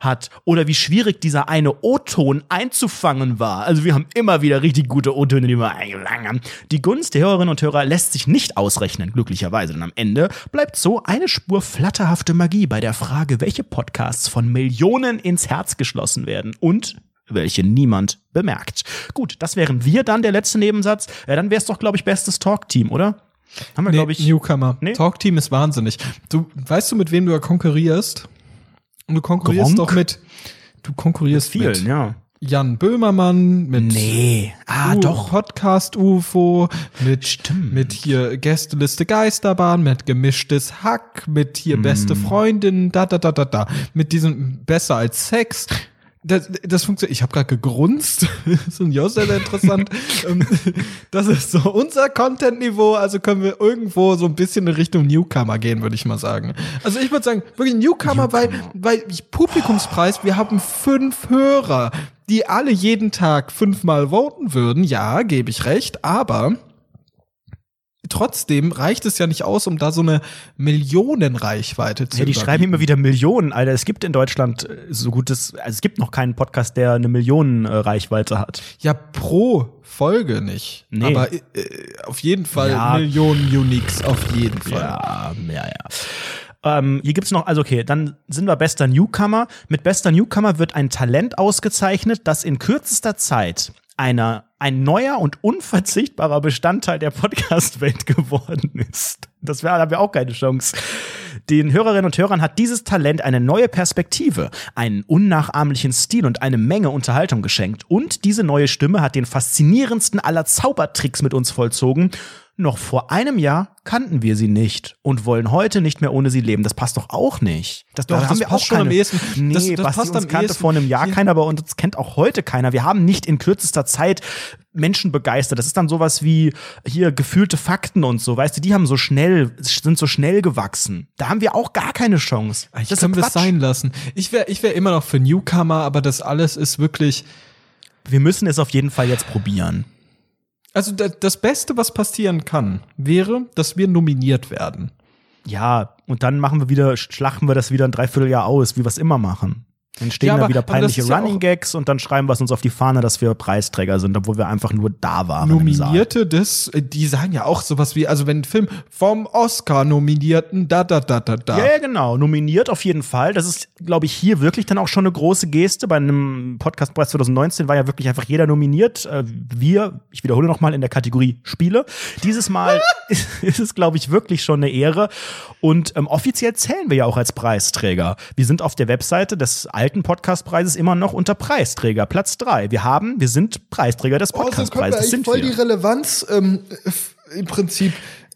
hat oder wie schwierig dieser eine O-Ton einzufangen war. Also wir haben immer wieder richtig gute O-Töne, die wir eingefangen haben. Die Gunst der Hörerinnen und Hörer lässt sich nicht ausrechnen, glücklicherweise. Denn am Ende bleibt so eine Spur flatterhafte Magie bei der Frage, welche Podcasts von Millionen ins Herz geschlossen werden und welche niemand bemerkt. Gut, das wären wir dann, der letzte Nebensatz. Ja, dann wäre es doch, glaube ich, bestes Talk-Team, oder?
Haben wir, nee, glaube ich. Newcomer. Nee? Talk-Team ist wahnsinnig. Du, weißt du, mit wem du da konkurrierst? Und du konkurrierst Gronk? doch mit, du konkurrierst mit, vielen, mit ja. Jan Böhmermann, mit
nee. ah,
U
doch.
Podcast UFO, mit, Stimmt. mit hier Gästeliste Geisterbahn, mit gemischtes Hack, mit hier mm. beste Freundin, da, da, da, da, da, mit diesem besser als Sex, das, das funktioniert. Ich habe gerade gegrunzt. das ist ja sehr, sehr interessant. Ähm, das ist so unser Content-Niveau. Also können wir irgendwo so ein bisschen in Richtung Newcomer gehen, würde ich mal sagen. Also ich würde sagen, wirklich Newcomer, Newcomer, weil, weil Publikumspreis, wir haben fünf Hörer, die alle jeden Tag fünfmal voten würden. Ja, gebe ich recht. Aber trotzdem reicht es ja nicht aus, um da so eine Millionenreichweite zu
Ja, die schreiben immer wieder Millionen, Alter. Es gibt in Deutschland äh, so gutes, also es gibt noch keinen Podcast, der eine Millionenreichweite hat.
Ja, pro Folge nicht. Nee. Aber äh, auf jeden Fall ja. Millionen Uniques, auf jeden Fall.
Ja, ja, ja. Ähm, hier gibt's noch, also okay, dann sind wir bester Newcomer. Mit bester Newcomer wird ein Talent ausgezeichnet, das in kürzester Zeit einer, ein neuer und unverzichtbarer Bestandteil der Podcast-Welt geworden ist. Das wär, haben wir auch keine Chance. Den Hörerinnen und Hörern hat dieses Talent eine neue Perspektive, einen unnachahmlichen Stil und eine Menge Unterhaltung geschenkt. Und diese neue Stimme hat den faszinierendsten aller Zaubertricks mit uns vollzogen noch vor einem Jahr kannten wir sie nicht und wollen heute nicht mehr ohne sie leben. Das passt doch auch nicht.
Das, doch, das haben wir passt auch schon keine, am ehesten.
Nee, das, das passt uns kannte ehesten. vor einem Jahr keiner, aber uns kennt auch heute keiner. Wir haben nicht in kürzester Zeit Menschen begeistert. Das ist dann sowas wie hier gefühlte Fakten und so, weißt du, die haben so schnell, sind so schnell gewachsen. Da haben wir auch gar keine Chance.
Ich das können wir es sein lassen. Ich wäre ich wär immer noch für Newcomer, aber das alles ist wirklich.
Wir müssen es auf jeden Fall jetzt probieren.
Also das Beste, was passieren kann, wäre, dass wir nominiert werden.
Ja, und dann machen wir wieder, schlachten wir das wieder ein Dreivierteljahr aus, wie wir es immer machen. Dann stehen ja, aber, da wieder peinliche Running Gags und dann schreiben wir es uns auf die Fahne, dass wir Preisträger sind, obwohl wir einfach nur da waren.
Nominierte des, äh, die sagen ja auch sowas wie, also wenn ein Film vom Oscar nominierten, da, da, da, da, da.
Ja, ja, genau. Nominiert auf jeden Fall. Das ist, glaube ich, hier wirklich dann auch schon eine große Geste. Bei einem Podcastpreis 2019 war ja wirklich einfach jeder nominiert. Äh, wir, ich wiederhole nochmal, in der Kategorie Spiele. Dieses Mal ist, ist es, glaube ich, wirklich schon eine Ehre. Und ähm, offiziell zählen wir ja auch als Preisträger. Wir sind auf der Webseite des alten Podcastpreises immer noch unter Preisträger, Platz drei. Wir haben, wir sind Preisträger des Podcastpreises. Oh, so
sind voll wir. die Relevanz ähm, im Prinzip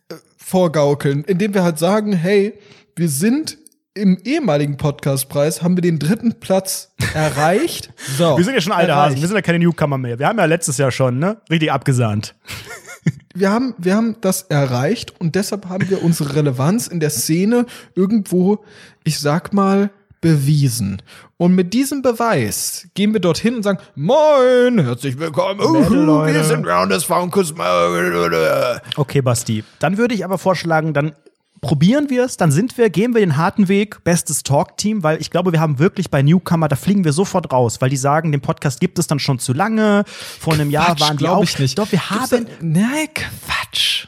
äh, vorgaukeln, indem wir halt sagen, hey, wir sind im ehemaligen Podcastpreis haben wir den dritten Platz erreicht.
So, wir sind ja schon alte Hasen, wir sind ja keine Newcomer mehr. Wir haben ja letztes Jahr schon, ne? Richtig abgesahnt.
Wir haben, wir haben das erreicht und deshalb haben wir unsere Relevanz in der Szene irgendwo, ich sag mal, bewiesen. Und mit diesem Beweis gehen wir dorthin und sagen, Moin, herzlich willkommen, uh, wir sind Round des Funkus.
Okay, Basti, dann würde ich aber vorschlagen, dann probieren wir es, dann sind wir, gehen wir den harten Weg, bestes Talk-Team, weil ich glaube, wir haben wirklich bei Newcomer, da fliegen wir sofort raus, weil die sagen, den Podcast gibt es dann schon zu lange. Vor einem Quatsch, Jahr waren die auch
ich nicht.
Doch, wir haben.
Nein, Quatsch.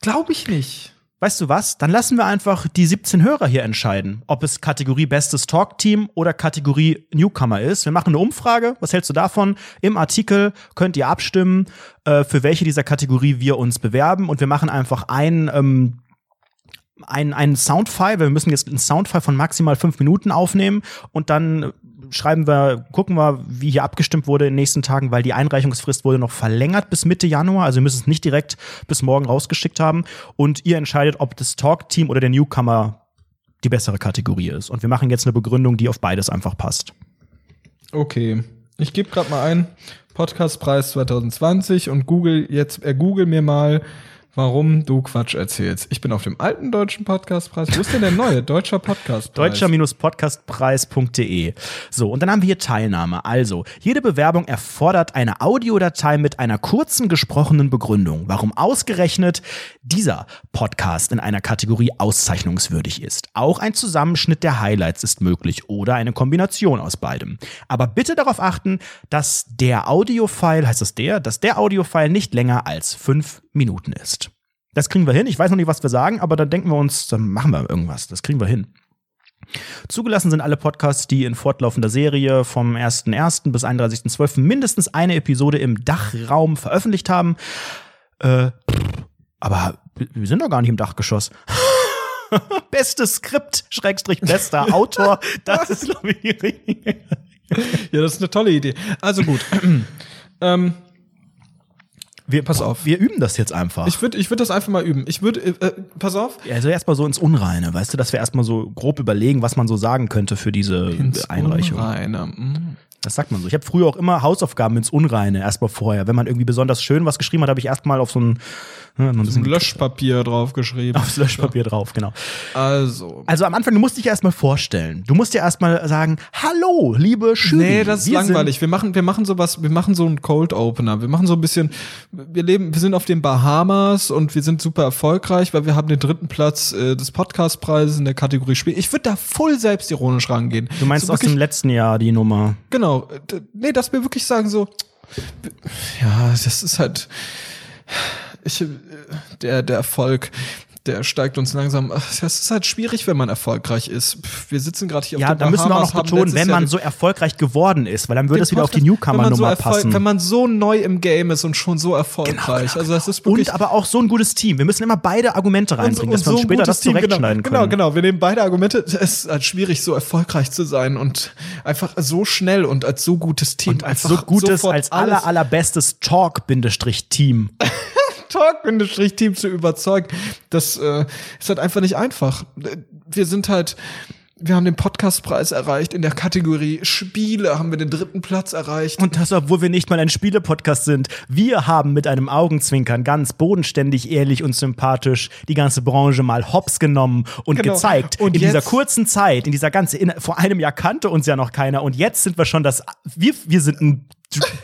Glaube ich nicht.
Weißt du was? Dann lassen wir einfach die 17 Hörer hier entscheiden, ob es Kategorie Bestes Talk-Team oder Kategorie Newcomer ist. Wir machen eine Umfrage. Was hältst du davon? Im Artikel könnt ihr abstimmen, äh, für welche dieser Kategorie wir uns bewerben. Und wir machen einfach ein ähm, ein, ein Soundfile, wir müssen jetzt einen Soundfile von maximal fünf Minuten aufnehmen und dann schreiben wir, gucken wir, wie hier abgestimmt wurde in den nächsten Tagen, weil die Einreichungsfrist wurde noch verlängert bis Mitte Januar. Also wir müssen es nicht direkt bis morgen rausgeschickt haben. Und ihr entscheidet, ob das Talk-Team oder der Newcomer die bessere Kategorie ist. Und wir machen jetzt eine Begründung, die auf beides einfach passt.
Okay. Ich gebe gerade mal ein Podcastpreis 2020 und Google jetzt, äh, Google mir mal warum du Quatsch erzählst. Ich bin auf dem alten deutschen Podcastpreis. Wo ist denn der neue deutscher Podcastpreis?
Deutscher-podcastpreis.de. So, und dann haben wir hier Teilnahme. Also, jede Bewerbung erfordert eine Audiodatei mit einer kurzen gesprochenen Begründung, warum ausgerechnet dieser Podcast in einer Kategorie auszeichnungswürdig ist. Auch ein Zusammenschnitt der Highlights ist möglich oder eine Kombination aus beidem. Aber bitte darauf achten, dass der Audiofile, heißt das der, dass der Audiofile nicht länger als fünf Minuten ist. Das kriegen wir hin. Ich weiß noch nicht, was wir sagen, aber dann denken wir uns, dann machen wir irgendwas. Das kriegen wir hin. Zugelassen sind alle Podcasts, die in fortlaufender Serie vom 1.1. bis 31.12. mindestens eine Episode im Dachraum veröffentlicht haben. Äh, aber wir sind doch gar nicht im Dachgeschoss. Bestes Skript, Schrägstrich, bester Autor. Das ist, glaube ich, die richtige.
Ja, das ist eine tolle Idee. Also gut. ähm,
wir, pass auf. Wir üben das jetzt einfach.
Ich würde ich würd das einfach mal üben. Ich würde, äh, äh, pass auf.
Also erstmal so ins Unreine, weißt du, dass wir erstmal so grob überlegen, was man so sagen könnte für diese ins Einreichung. Unreine. Mhm. Das sagt man so. Ich habe früher auch immer Hausaufgaben ins Unreine erstmal vorher. Wenn man irgendwie besonders schön was geschrieben hat, habe ich erstmal auf so ein,
ne, ein bisschen Löschpapier draufgeschrieben.
Aufs Löschpapier so. drauf, genau.
Also.
Also am Anfang, du musst dich erstmal vorstellen. Du musst dir erstmal sagen, hallo, liebe Jury.
Nee, das ist langweilig. Wir machen, wir machen sowas, wir machen so einen Cold Opener. Wir machen so ein bisschen, wir leben, wir sind auf den Bahamas und wir sind super erfolgreich, weil wir haben den dritten Platz äh, des Podcastpreises in der Kategorie Spiel. Ich würde da voll selbstironisch rangehen.
Du meinst so aus dem letzten Jahr die Nummer?
Genau nee, dass wir wirklich sagen so, ja, das ist halt, ich, der, der Erfolg, der steigt uns langsam. Es ist halt schwierig, wenn man erfolgreich ist. Wir sitzen gerade hier
ja, auf der Ja, da müssen wir auch noch betonen, wenn man so erfolgreich geworden ist, weil dann würde es wieder auf die Newcomer-Nummer so passen.
Wenn man so neu im Game ist und schon so erfolgreich. Genau, genau, also das ist
wirklich und aber auch so ein gutes Team. Wir müssen immer beide Argumente reinbringen, und, und dass wir uns später das Team, genau, zurechtschneiden
genau, können. Genau, genau. Wir nehmen beide Argumente. Es ist halt schwierig, so erfolgreich zu sein und einfach so schnell und als so gutes Team. Und
als so gutes, als aller, allerbestes Talk-Team.
Talk-Team zu überzeugen. Das äh, ist halt einfach nicht einfach. Wir sind halt, wir haben den Podcastpreis erreicht. In der Kategorie Spiele haben wir den dritten Platz erreicht.
Und das, obwohl wir nicht mal ein Spiele-Podcast sind. Wir haben mit einem Augenzwinkern ganz bodenständig, ehrlich und sympathisch die ganze Branche mal hops genommen und genau. gezeigt. Und in dieser kurzen Zeit, in dieser ganzen, in, vor einem Jahr kannte uns ja noch keiner. Und jetzt sind wir schon das, wir, wir sind ein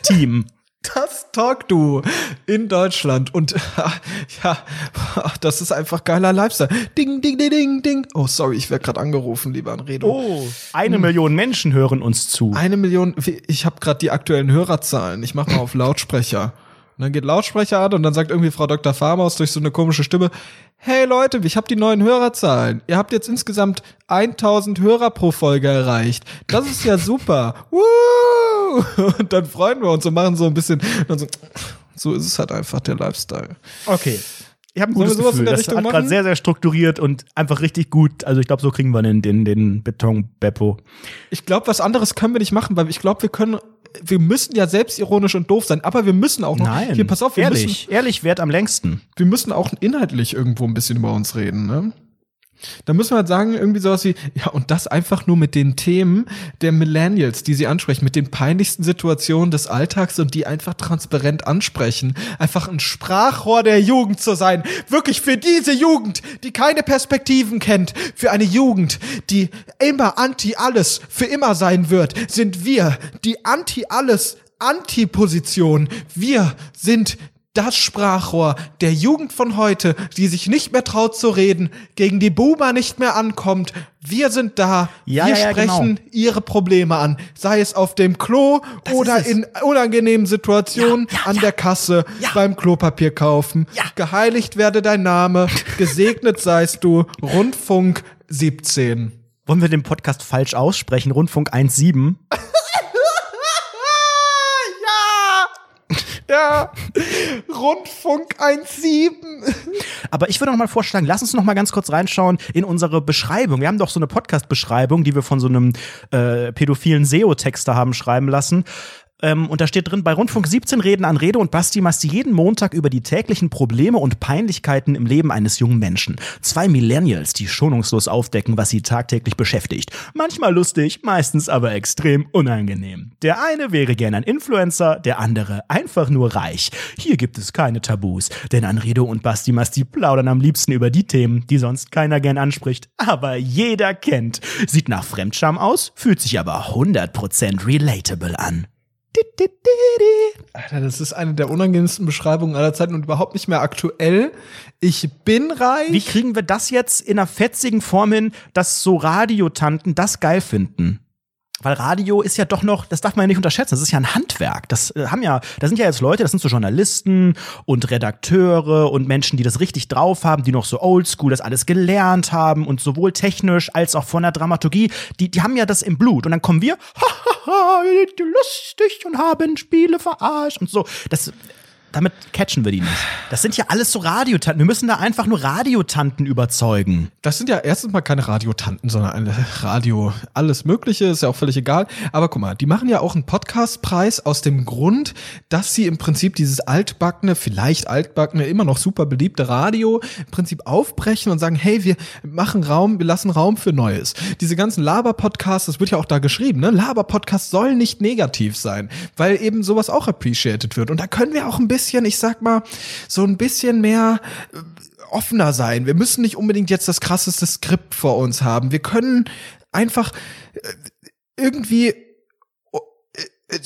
Team
das Talk du in Deutschland und ja, das ist einfach geiler Lifestyle. Ding, ding, ding, ding, ding. Oh, sorry, ich werde gerade angerufen, lieber Anredo.
Oh, eine hm. Million Menschen hören uns zu.
Eine Million, ich habe gerade die aktuellen Hörerzahlen. Ich mache mal auf Lautsprecher. Und dann geht Lautsprecher an und dann sagt irgendwie Frau Dr. Farmaus durch so eine komische Stimme, hey Leute, ich habe die neuen Hörerzahlen. Ihr habt jetzt insgesamt 1000 Hörer pro Folge erreicht. Das ist ja super. Woo! Und dann freuen wir uns und machen so ein bisschen, so, so ist es halt einfach der Lifestyle.
Okay. Ich habe ein gutes Gefühl. Das Richtung hat gerade sehr, sehr strukturiert und einfach richtig gut. Also ich glaube, so kriegen wir den, den, den Beton-Beppo.
Ich glaube, was anderes können wir nicht machen, weil ich glaube, wir können wir müssen ja selbstironisch und doof sein, aber wir müssen auch noch.
Nein,
hier, pass auf,
wir ehrlich, müssen, ehrlich wert am längsten.
Wir müssen auch inhaltlich irgendwo ein bisschen über uns reden, ne? Da müssen wir halt sagen, irgendwie sowas wie, ja, und das einfach nur mit den Themen der Millennials, die sie ansprechen, mit den peinlichsten Situationen des Alltags und die einfach transparent ansprechen. Einfach ein Sprachrohr der Jugend zu sein. Wirklich für diese Jugend, die keine Perspektiven kennt. Für eine Jugend, die immer anti-alles für immer sein wird, sind wir die anti-alles Antiposition. Wir sind das Sprachrohr der Jugend von heute, die sich nicht mehr traut zu reden, gegen die Boomer nicht mehr ankommt. Wir sind da, ja, wir ja, sprechen genau. ihre Probleme an, sei es auf dem Klo das oder in unangenehmen Situationen ja, an der Kasse beim Klopapier kaufen. Geheiligt werde dein Name, gesegnet seist du, Rundfunk 17.
Wollen wir den Podcast falsch aussprechen? Rundfunk 17?
ja. Rundfunk 1.7.
Aber ich würde noch mal vorschlagen, lass uns noch mal ganz kurz reinschauen in unsere Beschreibung. Wir haben doch so eine Podcast-Beschreibung, die wir von so einem äh, pädophilen SEO-Texter haben schreiben lassen. Ähm, und da steht drin, bei Rundfunk 17 reden an Rede und Basti Masti jeden Montag über die täglichen Probleme und Peinlichkeiten im Leben eines jungen Menschen. Zwei Millennials, die schonungslos aufdecken, was sie tagtäglich beschäftigt. Manchmal lustig, meistens aber extrem unangenehm. Der eine wäre gern ein Influencer, der andere einfach nur reich. Hier gibt es keine Tabus, denn Anredo und Basti Masti plaudern am liebsten über die Themen, die sonst keiner gern anspricht, aber jeder kennt. Sieht nach Fremdscham aus, fühlt sich aber 100% relatable an.
Alter, das ist eine der unangenehmsten Beschreibungen aller Zeiten und überhaupt nicht mehr aktuell. Ich bin reich.
Wie kriegen wir das jetzt in einer fetzigen Form hin, dass so Radiotanten das geil finden? Weil Radio ist ja doch noch, das darf man ja nicht unterschätzen, das ist ja ein Handwerk. Das äh, haben ja, da sind ja jetzt Leute, das sind so Journalisten und Redakteure und Menschen, die das richtig drauf haben, die noch so oldschool das alles gelernt haben und sowohl technisch als auch von der Dramaturgie, die, die haben ja das im Blut. Und dann kommen wir, hahaha, lustig und haben Spiele verarscht und so. Das, damit catchen wir die nicht. Das sind ja alles so Radiotanten. Wir müssen da einfach nur Radiotanten überzeugen.
Das sind ja erstens mal keine Radiotanten, sondern eine Radio. Alles Mögliche, ist ja auch völlig egal. Aber guck mal, die machen ja auch einen Podcastpreis aus dem Grund, dass sie im Prinzip dieses altbackene, vielleicht altbackene, immer noch super beliebte Radio im Prinzip aufbrechen und sagen, hey, wir machen Raum, wir lassen Raum für Neues. Diese ganzen Laber-Podcasts, das wird ja auch da geschrieben, ne? Laber-Podcast soll nicht negativ sein, weil eben sowas auch appreciated wird. Und da können wir auch ein bisschen bisschen, ich sag mal, so ein bisschen mehr äh, offener sein. Wir müssen nicht unbedingt jetzt das krasseste Skript vor uns haben. Wir können einfach äh, irgendwie oh, äh,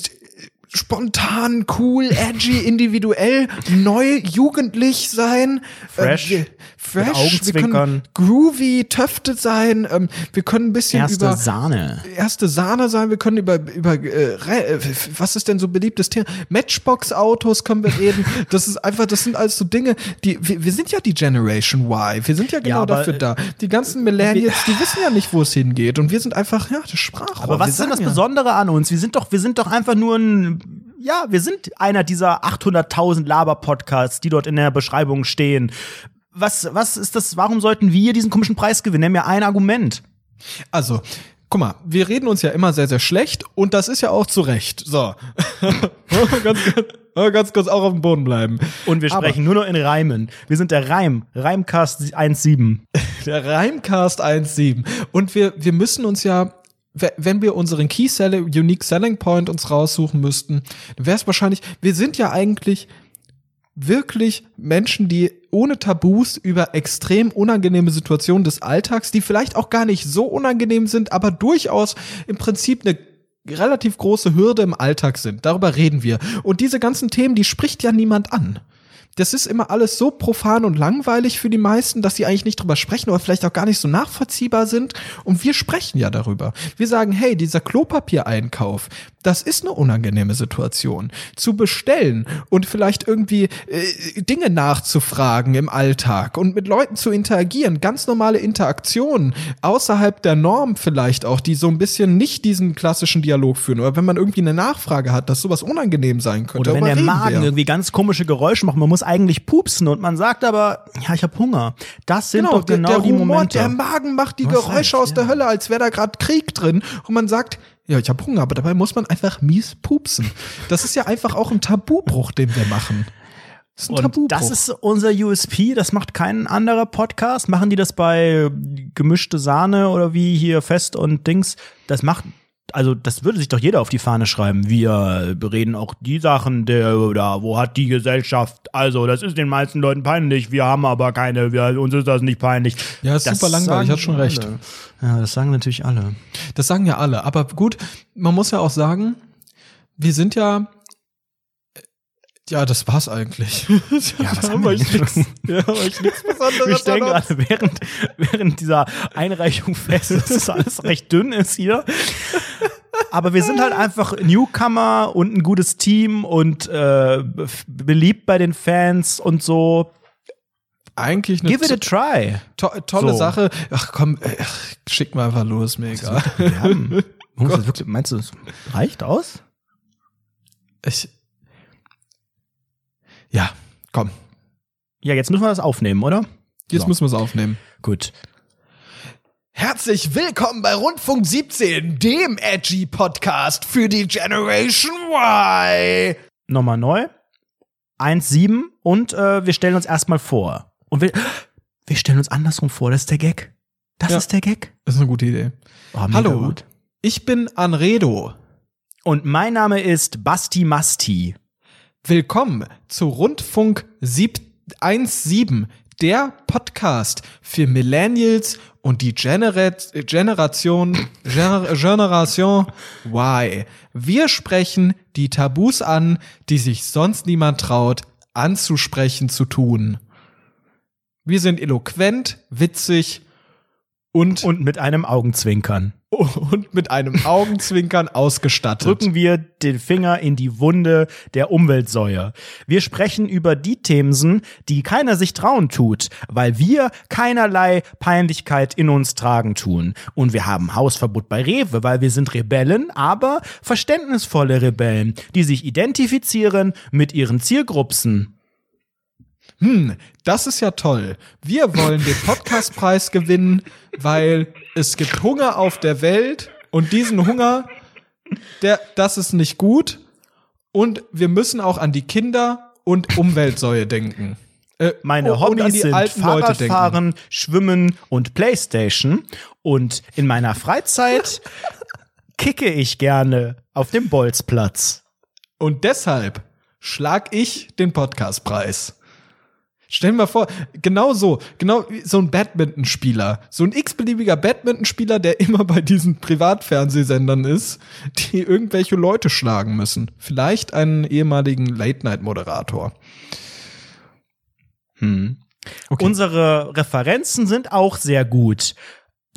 spontan, cool, edgy, individuell, neu, jugendlich sein.
Fresh.
Äh, fresh. Wir können groovy, töftet sein. Ähm, wir können ein bisschen
erste
über
Sahne.
erste Sahne sein. Wir können über über äh, äh, was ist denn so beliebtes Thema? Matchbox-Autos können wir reden. das ist einfach, das sind alles so Dinge, die wir, wir sind ja die Generation Y. Wir sind ja genau
Ja, aber,
dafür da. Die ganzen Millennials, die wissen ja nicht, wo es hingeht. Und wir sind einfach ja das Sprachrohr.
Aber was ist denn das. Besondere an uns? Wir sind doch, wir sind doch einfach nur ein, ja, wir sind einer dieser 800.000 Laber-Podcasts, die dort in der Beschreibung stehen. Was, was ist das? Warum sollten wir diesen komischen Preis gewinnen? Nenn mir ein Argument.
Also, guck mal, wir reden uns ja immer sehr, sehr schlecht und das ist ja auch zu Recht. So. ganz, ganz, ganz kurz auch auf dem Boden bleiben.
Und wir
Aber-
sprechen nur noch in Reimen. Wir sind der Reim, Reimcast 1.7.
Der Reimcast 1.7. Und wir, wir müssen uns ja, we- wenn wir unseren Key Selling, Unique Selling Point uns raussuchen müssten, wäre es wahrscheinlich, wir sind ja eigentlich wirklich Menschen, die ohne Tabus über extrem unangenehme Situationen des Alltags, die vielleicht auch gar nicht so unangenehm sind, aber durchaus im Prinzip eine relativ große Hürde im Alltag sind. Darüber reden wir. Und diese ganzen Themen, die spricht ja niemand an. Das ist immer alles so profan und langweilig für die meisten, dass sie eigentlich nicht drüber sprechen oder vielleicht auch gar nicht so nachvollziehbar sind. Und wir sprechen ja darüber. Wir sagen, hey, dieser Klopapiereinkauf, das ist eine unangenehme Situation. Zu bestellen und vielleicht irgendwie äh, Dinge nachzufragen im Alltag und mit Leuten zu interagieren, ganz normale Interaktionen außerhalb der Norm vielleicht auch, die so ein bisschen nicht diesen klassischen Dialog führen. Oder wenn man irgendwie eine Nachfrage hat, dass sowas unangenehm sein könnte.
Oder wenn der Magen
wir.
irgendwie ganz komische Geräusche macht, man muss eigentlich pupsen und man sagt aber, ja, ich habe Hunger. Das sind doch
der-
genau
der
die
Humor,
Momente.
Der Magen macht die
hast
Geräusche
recht,
aus der
ja.
Hölle, als wäre da gerade Krieg drin. Und man sagt, ja, ich habe Hunger, aber dabei muss man einfach mies pupsen. Das ist ja einfach auch ein Tabubruch, den wir machen. Das ist ein
Und
Tabubruch.
das ist unser USP, das macht kein anderer Podcast. Machen die das bei gemischte Sahne oder wie hier Fest und Dings? Das macht, also das würde sich doch jeder auf die Fahne schreiben. Wir bereden auch die Sachen, der oder wo hat die Gesellschaft, also das ist den meisten Leuten peinlich, wir haben aber keine, wir, uns ist das nicht peinlich.
Ja, ist
Das
super langweilig, hat schon recht.
alle. Ja, das sagen natürlich alle.
Das sagen ja alle. Aber gut, man muss ja auch sagen, wir sind ja. Ja, das war's eigentlich. Ja,
was haben wir
ich
denn?
nix, ja, hab ich nichts Besonderes.
Wir stellen gerade während, während dieser Einreichung fest, dass das alles recht dünn ist hier. Aber wir sind halt einfach Newcomer und ein gutes Team und äh, beliebt bei den Fans und so.
eigentlich eine
Give it a try.
to tolle
So.
Sache. Ach komm, äh, ach, schick mal einfach los, mir egal.
Wirklich, meinst du, es reicht aus?
Ich, Ja, komm.
Ja, jetzt müssen wir das aufnehmen, oder?
Jetzt
So.
müssen wir es aufnehmen.
Gut.
Herzlich willkommen bei Rundfunk 17, dem Edgy Podcast für die Generation Y.
Nochmal neu. 1,7 und äh, wir stellen uns erstmal vor. Und wir, wir stellen uns andersrum vor, das ist der Gag. Das
Ja.
ist der Gag.
Das ist eine gute Idee.
Oh,
Hallo,
Gut.
ich bin Anredo.
Und mein Name ist Basti Masti.
Willkommen zu Rundfunk sieb 17, der Podcast für Millennials und die Generat Generation Gener Generation Y. Wir sprechen die Tabus an, die sich sonst niemand traut, anzusprechen zu tun. Wir sind eloquent, witzig und,
Und mit einem Augenzwinkern
und mit einem Augenzwinkern ausgestattet.
drücken wir den Finger in die Wunde der Umweltsäue. Wir sprechen über die Themen, die keiner sich trauen tut, weil wir keinerlei Peinlichkeit in uns tragen tun. Und wir haben Hausverbot bei Rewe, weil wir sind Rebellen, aber verständnisvolle Rebellen, die sich identifizieren mit ihren Zielgruppen.
Hm, das ist ja toll. Wir wollen den Podcastpreis gewinnen, weil es gibt Hunger auf der Welt und diesen Hunger, der, das ist nicht gut. Und wir müssen auch an die Kinder und Umweltsäue denken. Äh,
Meine
an
Hobbys sind. Fahrradfahren, Schwimmen und Playstation. Und in meiner Freizeit kicke ich gerne auf dem Bolzplatz.
Und deshalb schlag ich den Podcastpreis. Stell dir mal vor, genau so, genau so ein Badmintonspieler, so ein x-beliebiger Badmintonspieler, der immer bei diesen Privatfernsehsendern ist, die irgendwelche Leute schlagen müssen. Vielleicht einen ehemaligen Late-Night-Moderator.
Hm.
Okay.
Unsere Referenzen sind auch sehr gut,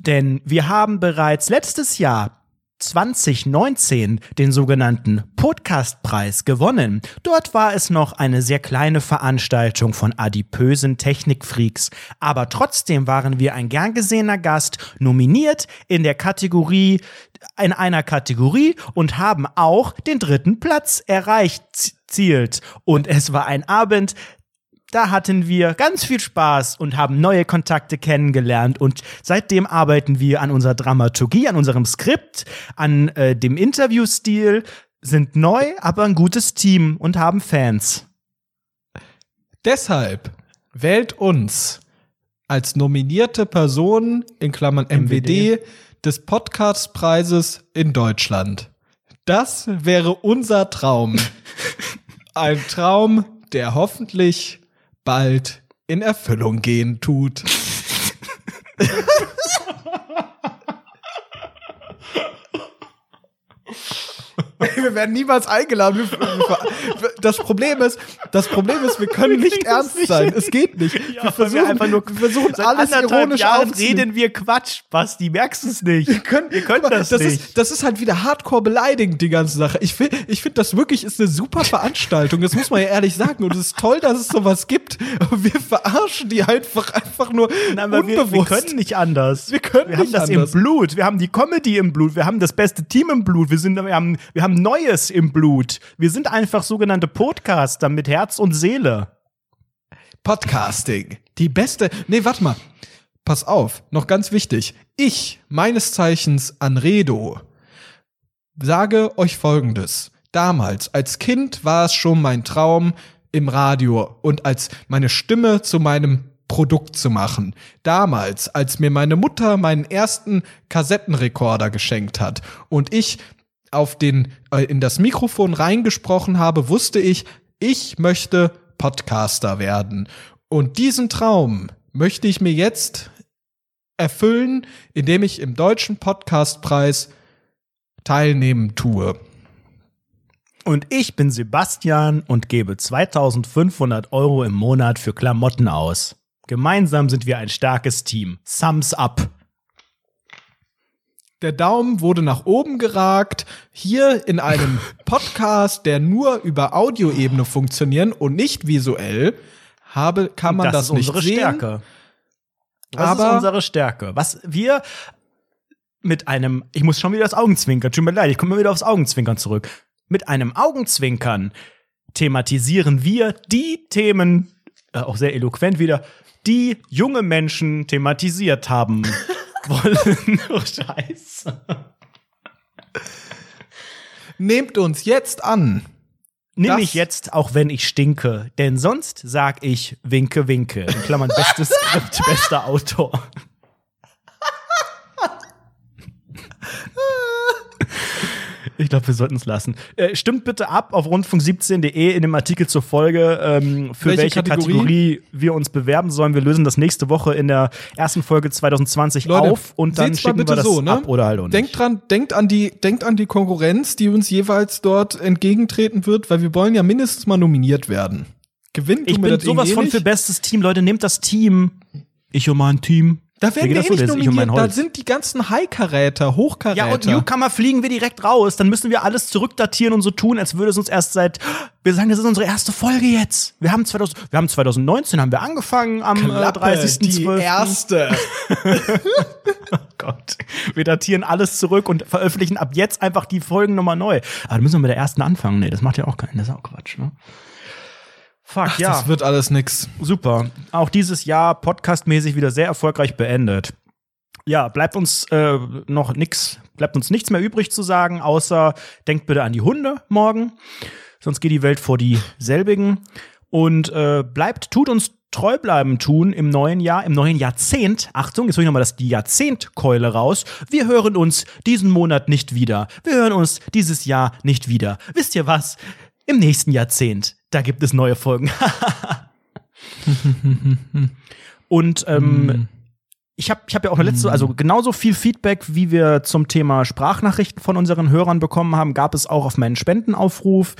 denn wir haben bereits letztes Jahr 2019 den sogenannten Podcastpreis gewonnen. Dort war es noch eine sehr kleine Veranstaltung von adipösen Technikfreaks, aber trotzdem waren wir ein gern gesehener Gast, nominiert in der Kategorie in einer Kategorie und haben auch den dritten Platz erreicht und es war ein Abend, da hatten wir ganz viel Spaß und haben neue Kontakte kennengelernt und seitdem arbeiten wir an unserer Dramaturgie, an unserem Skript, an äh, dem Interviewstil, sind neu, aber ein gutes Team und haben Fans.
Deshalb wählt uns als nominierte Person in Klammern MWD, des Podcastpreises in Deutschland. Das wäre unser Traum. Ein Traum, der hoffentlich bald in Erfüllung gehen tut. Wir werden niemals eingeladen. Wir- wir- Das Problem ist, das Problem ist, wir können nicht ernst
nicht
sein. Es geht nicht.
Ja,
wir versuchen
einfach nur
wir versuchen alles ironisch
Jahren reden wir Quatsch, Basti, merkst du es nicht?
Wir können,
Ihr könnt
guck mal,
das,
das
nicht.
Ist, das ist halt wieder hardcore beleidigend, die ganze Sache. Ich finde, ich find, das wirklich ist eine super Veranstaltung. Das muss man ja ehrlich sagen. Und es ist toll, dass es sowas gibt. Aber wir verarschen die einfach, einfach nur
Nein, aber wir, wir
unbewusst.
können nicht anders.
Wir können
wir haben
nicht
das
anders.
im Blut. Wir haben die Comedy im Blut. Wir haben das beste Team im Blut. Wir, sind, wir, haben, wir haben Neues im Blut. Wir sind einfach sogenannte Podcaster mit Herz und Seele.
Podcasting. Die beste. Nee, warte mal. Pass auf, noch ganz wichtig. Ich, meines Zeichens Anredo, sage euch folgendes. Damals, als Kind war es schon mein Traum, im Radio und als meine Stimme zu meinem Produkt zu machen. Damals, als mir meine Mutter meinen ersten Kassettenrekorder geschenkt hat und ich auf den äh, in das Mikrofon reingesprochen habe, wusste ich, ich möchte Podcaster werden. Und diesen Traum möchte ich mir jetzt erfüllen, indem ich im deutschen Podcastpreis teilnehmen tue.
Und ich bin Sebastian und gebe 2500 Euro im Monat für Klamotten aus. Gemeinsam sind wir ein starkes Team. Thumbs up.
Der Daumen wurde nach oben geragt. Hier in einem Podcast, der nur über Audioebene funktionieren und nicht visuell, habe, kann man das,
ist
nicht
unsere
sehen.
Stärke. Das
Aber-
ist unsere Stärke. Was wir mit einem, ich muss schon wieder das Augenzwinkern, tut mir leid, ich komme wieder aufs Augenzwinkern zurück. Mit einem Augenzwinkern thematisieren wir die Themen, äh, auch sehr eloquent wieder, die junge Menschen thematisiert haben wollen. oh, Scheiße.
Nehmt uns jetzt an.
Nimm mich jetzt, auch wenn ich stinke, denn sonst sag ich Winke, Winke. In Klammern, bestes Skript, bester Autor. Ich glaube, wir sollten es lassen. Äh, stimmt bitte ab auf rundfunk17.de in dem Artikel zur Folge, ähm, für welche,
Welche
Kategorie?
Kategorie?
wir uns bewerben sollen. Wir lösen das nächste Woche in der ersten Folge 2020
Leute,
auf und dann schicken wir das
so, ne?
ab oder halt auch nicht.
Denkt dran, denkt an die, denkt an die Konkurrenz, die uns jeweils dort entgegentreten wird, weil wir wollen ja mindestens mal nominiert werden. Gewinnt
ich bin sowas von für bestes Team. Leute, nehmt das Team. Ich und mein Team.
Da werden wir eh nicht nominiert. Da sind die ganzen High-Karäter, Hochkaräter.
Ja, und Newcomer fliegen wir direkt raus. Dann müssen wir alles zurückdatieren und so tun, als würde es uns erst seit. Wir sagen, das ist unsere erste Folge jetzt. Wir haben, 2000, wir haben 2019 haben wir angefangen am äh,
Klappe,
30.12.
die erste.
Oh Gott. Wir datieren alles zurück und veröffentlichen ab jetzt einfach die Folgen nochmal neu. Aber dann müssen wir mit der ersten anfangen. Nee, das macht ja auch keinen. Das ist auch Quatsch, ne? Fuck,
Ach,
ja.
Das wird alles nix.
Super. Auch dieses Jahr podcastmäßig wieder sehr erfolgreich beendet. Ja, bleibt uns äh, noch nix, bleibt uns nichts mehr übrig zu sagen, außer denkt bitte an die Hunde morgen, sonst geht die Welt vor dieselbigen. Und äh, bleibt, tut uns treu bleiben tun im neuen Jahr, im neuen Jahrzehnt. Achtung, jetzt hol ich nochmal das die Jahrzehntkeule raus. Wir hören uns diesen Monat nicht wieder. Wir hören uns dieses Jahr nicht wieder. Wisst ihr was? Im nächsten Jahrzehnt, da gibt es neue Folgen. Und ähm, ich habe ich hab ja auch letzte, also genauso viel Feedback, wie wir zum Thema Sprachnachrichten von unseren Hörern bekommen haben, gab es auch auf meinen Spendenaufruf.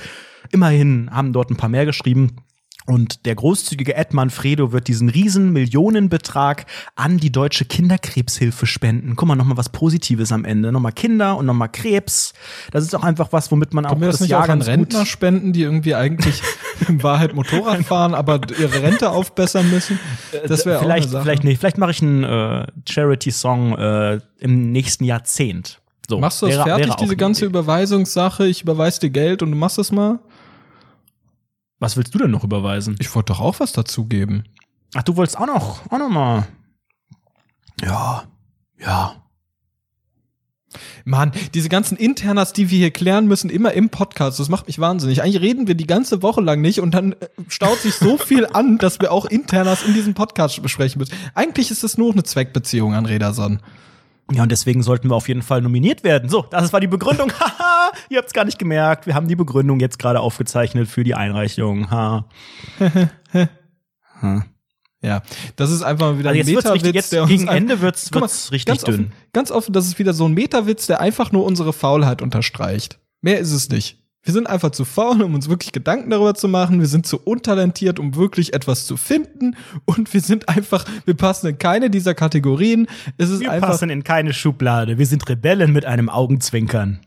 Immerhin haben dort ein paar mehr geschrieben. Und der großzügige Ed Manfredo wird diesen riesen Millionenbetrag an die deutsche Kinderkrebshilfe spenden. Guck mal, nochmal was Positives am Ende. Nochmal Kinder und nochmal Krebs. Das ist auch einfach was, womit man auch
wir das nicht
Jahr
auch an Rentner spenden, die irgendwie eigentlich in Wahrheit Motorrad fahren, aber ihre Rente aufbessern müssen? Das wäre auch eine
vielleicht,
Sache.
vielleicht nicht. Vielleicht mache ich einen äh, Charity-Song äh, im nächsten Jahrzehnt. So,
Machst du das
wäre-
fertig,
wäre
diese ganze
Idee.
Überweisungssache? Ich überweise dir Geld und du machst das mal?
Was willst du denn noch überweisen?
Ich wollte doch auch was dazugeben.
Ach, du wolltest auch noch, auch noch mal. Ja, ja.
Mann, diese ganzen Internas, die wir hier klären müssen, immer im Podcast, das macht mich wahnsinnig. Eigentlich reden wir die ganze Woche lang nicht und dann äh, staut sich so viel an, dass wir auch Internas in diesem Podcast besprechen müssen. Eigentlich ist es nur eine Zweckbeziehung an Rederson.
Ja, und deswegen sollten wir auf jeden Fall nominiert werden. So, das war die Begründung. Haha, ihr habt's gar nicht gemerkt. Wir haben die Begründung jetzt gerade aufgezeichnet für die Einreichung. Ha. ha.
Ja, das ist einfach wieder
Also
ein
wird's
Metawitz,
jetzt
der uns
gegen Ende wird's,
Guck mal,
wird's richtig
ganz
dünn.
Offen, ganz offen, das ist wieder so ein Metawitz, der einfach nur unsere Faulheit unterstreicht. Mehr ist es nicht. Wir sind einfach zu faul, um uns wirklich Gedanken darüber zu machen. Wir sind zu untalentiert, um wirklich etwas zu finden. Und wir sind einfach, wir passen in keine dieser Kategorien. Es ist
Wir
einfach.
passen in keine Schublade. Wir sind Rebellen mit einem Augenzwinkern.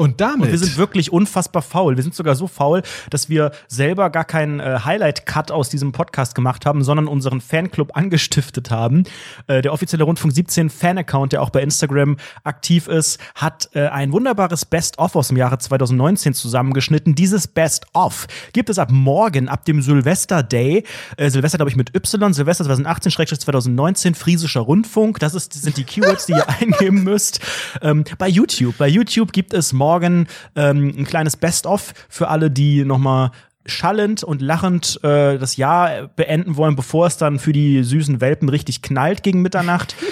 Und damit.
Und wir sind wirklich unfassbar faul. Wir sind sogar so faul, dass wir selber gar keinen äh, Highlight-Cut aus diesem Podcast gemacht haben, sondern unseren Fanclub angestiftet haben. Äh, der offizielle Rundfunk 17 Fan-Account, der auch bei Instagram aktiv ist, hat äh, ein wunderbares Best-of aus dem Jahre 2019 zusammengeschnitten. Dieses Best-of gibt es ab morgen, ab dem Silvester-Day. Äh, Silvester, glaube ich, mit Y. Silvester 2018-2019, Friesischer Rundfunk. Das ist, sind die Keywords, die ihr eingeben müsst. Ähm, bei YouTube. Bei YouTube gibt es morgen ähm, ein kleines Best-of für alle, die nochmal schallend und lachend äh, das Jahr beenden wollen, bevor es dann für die süßen Welpen richtig knallt gegen Mitternacht.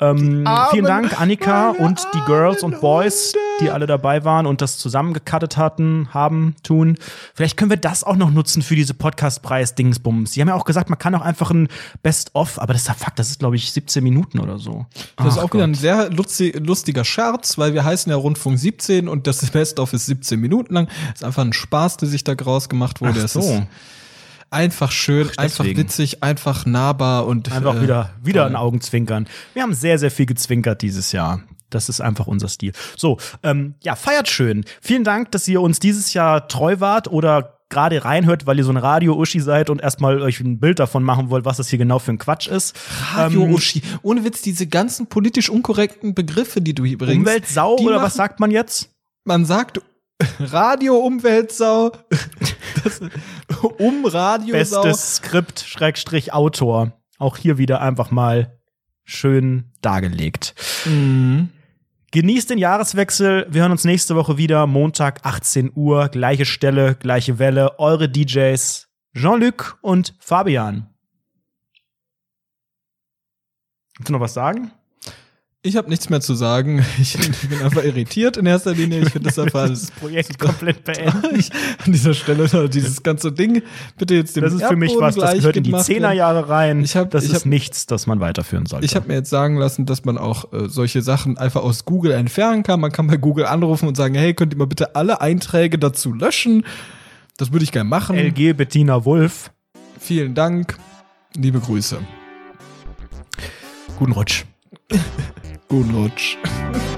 Ähm, vielen Dank, Annika und die Girls und Boys, die alle dabei waren und das zusammengecuttet hatten, haben, tun. Vielleicht können wir das auch noch nutzen für diese Podcastpreis-Dingsbums. Sie haben ja auch gesagt, man kann auch einfach ein Best-of, aber das ist ja fuck, das ist, glaube ich, 17 Minuten oder so.
Das ist
Ach
auch wieder ein
Gott.
sehr lusti- lustiger Scherz, weil wir heißen ja Rundfunk 17 und das Best-of ist 17 Minuten lang. Das ist einfach ein Spaß, der sich da draus gemacht wurde.
Ach so.
Einfach schön, einfach
deswegen.
witzig, einfach nahbar und
Einfach
äh,
wieder, wieder ein Augenzwinkern. Wir haben sehr, sehr viel gezwinkert dieses Jahr. Das ist einfach unser Stil. So, ähm, ja, feiert schön. Vielen Dank, dass ihr uns dieses Jahr treu wart oder gerade reinhört, weil ihr so ein Radio-Uschi seid und erstmal euch ein Bild davon machen wollt, was das hier genau für ein Quatsch ist.
Radio
Ähm.
Ohne Witz, diese ganzen politisch unkorrekten Begriffe, die du hier bringst.
Umweltsau oder was sagt man jetzt?
Man sagt Radio Umweltsau. Das, um Radiosau.
Bestes Skript, Schrägstrich Autor. Auch hier wieder einfach mal schön dargelegt.
Mhm.
Genießt den Jahreswechsel. Wir hören uns nächste Woche wieder. Montag, 18 Uhr. Gleiche Stelle, gleiche Welle. Eure DJs Jean-Luc und Fabian. Willst du noch was sagen?
Ich habe nichts mehr zu sagen. Ich bin einfach irritiert in erster Linie. Ich finde das einfach
das Projekt komplett beenden.
Ich, an dieser Stelle dieses ganze Ding bitte jetzt dem
Das ist für mich
Erdboden
was, das gehört in die. Zehnerjahre rein.
Ich hab-
das
ich
ist
hab-
nichts, das man weiterführen sollte.
Ich habe mir jetzt sagen lassen, dass man auch äh, solche Sachen einfach aus Google entfernen kann. Man kann bei Google anrufen und sagen, hey, könnt ihr mal bitte alle Einträge dazu löschen? Das würde ich gerne machen.
LG Bettina Wulff.
Vielen Dank. Liebe Grüße.
Guten Rutsch.
Good luck.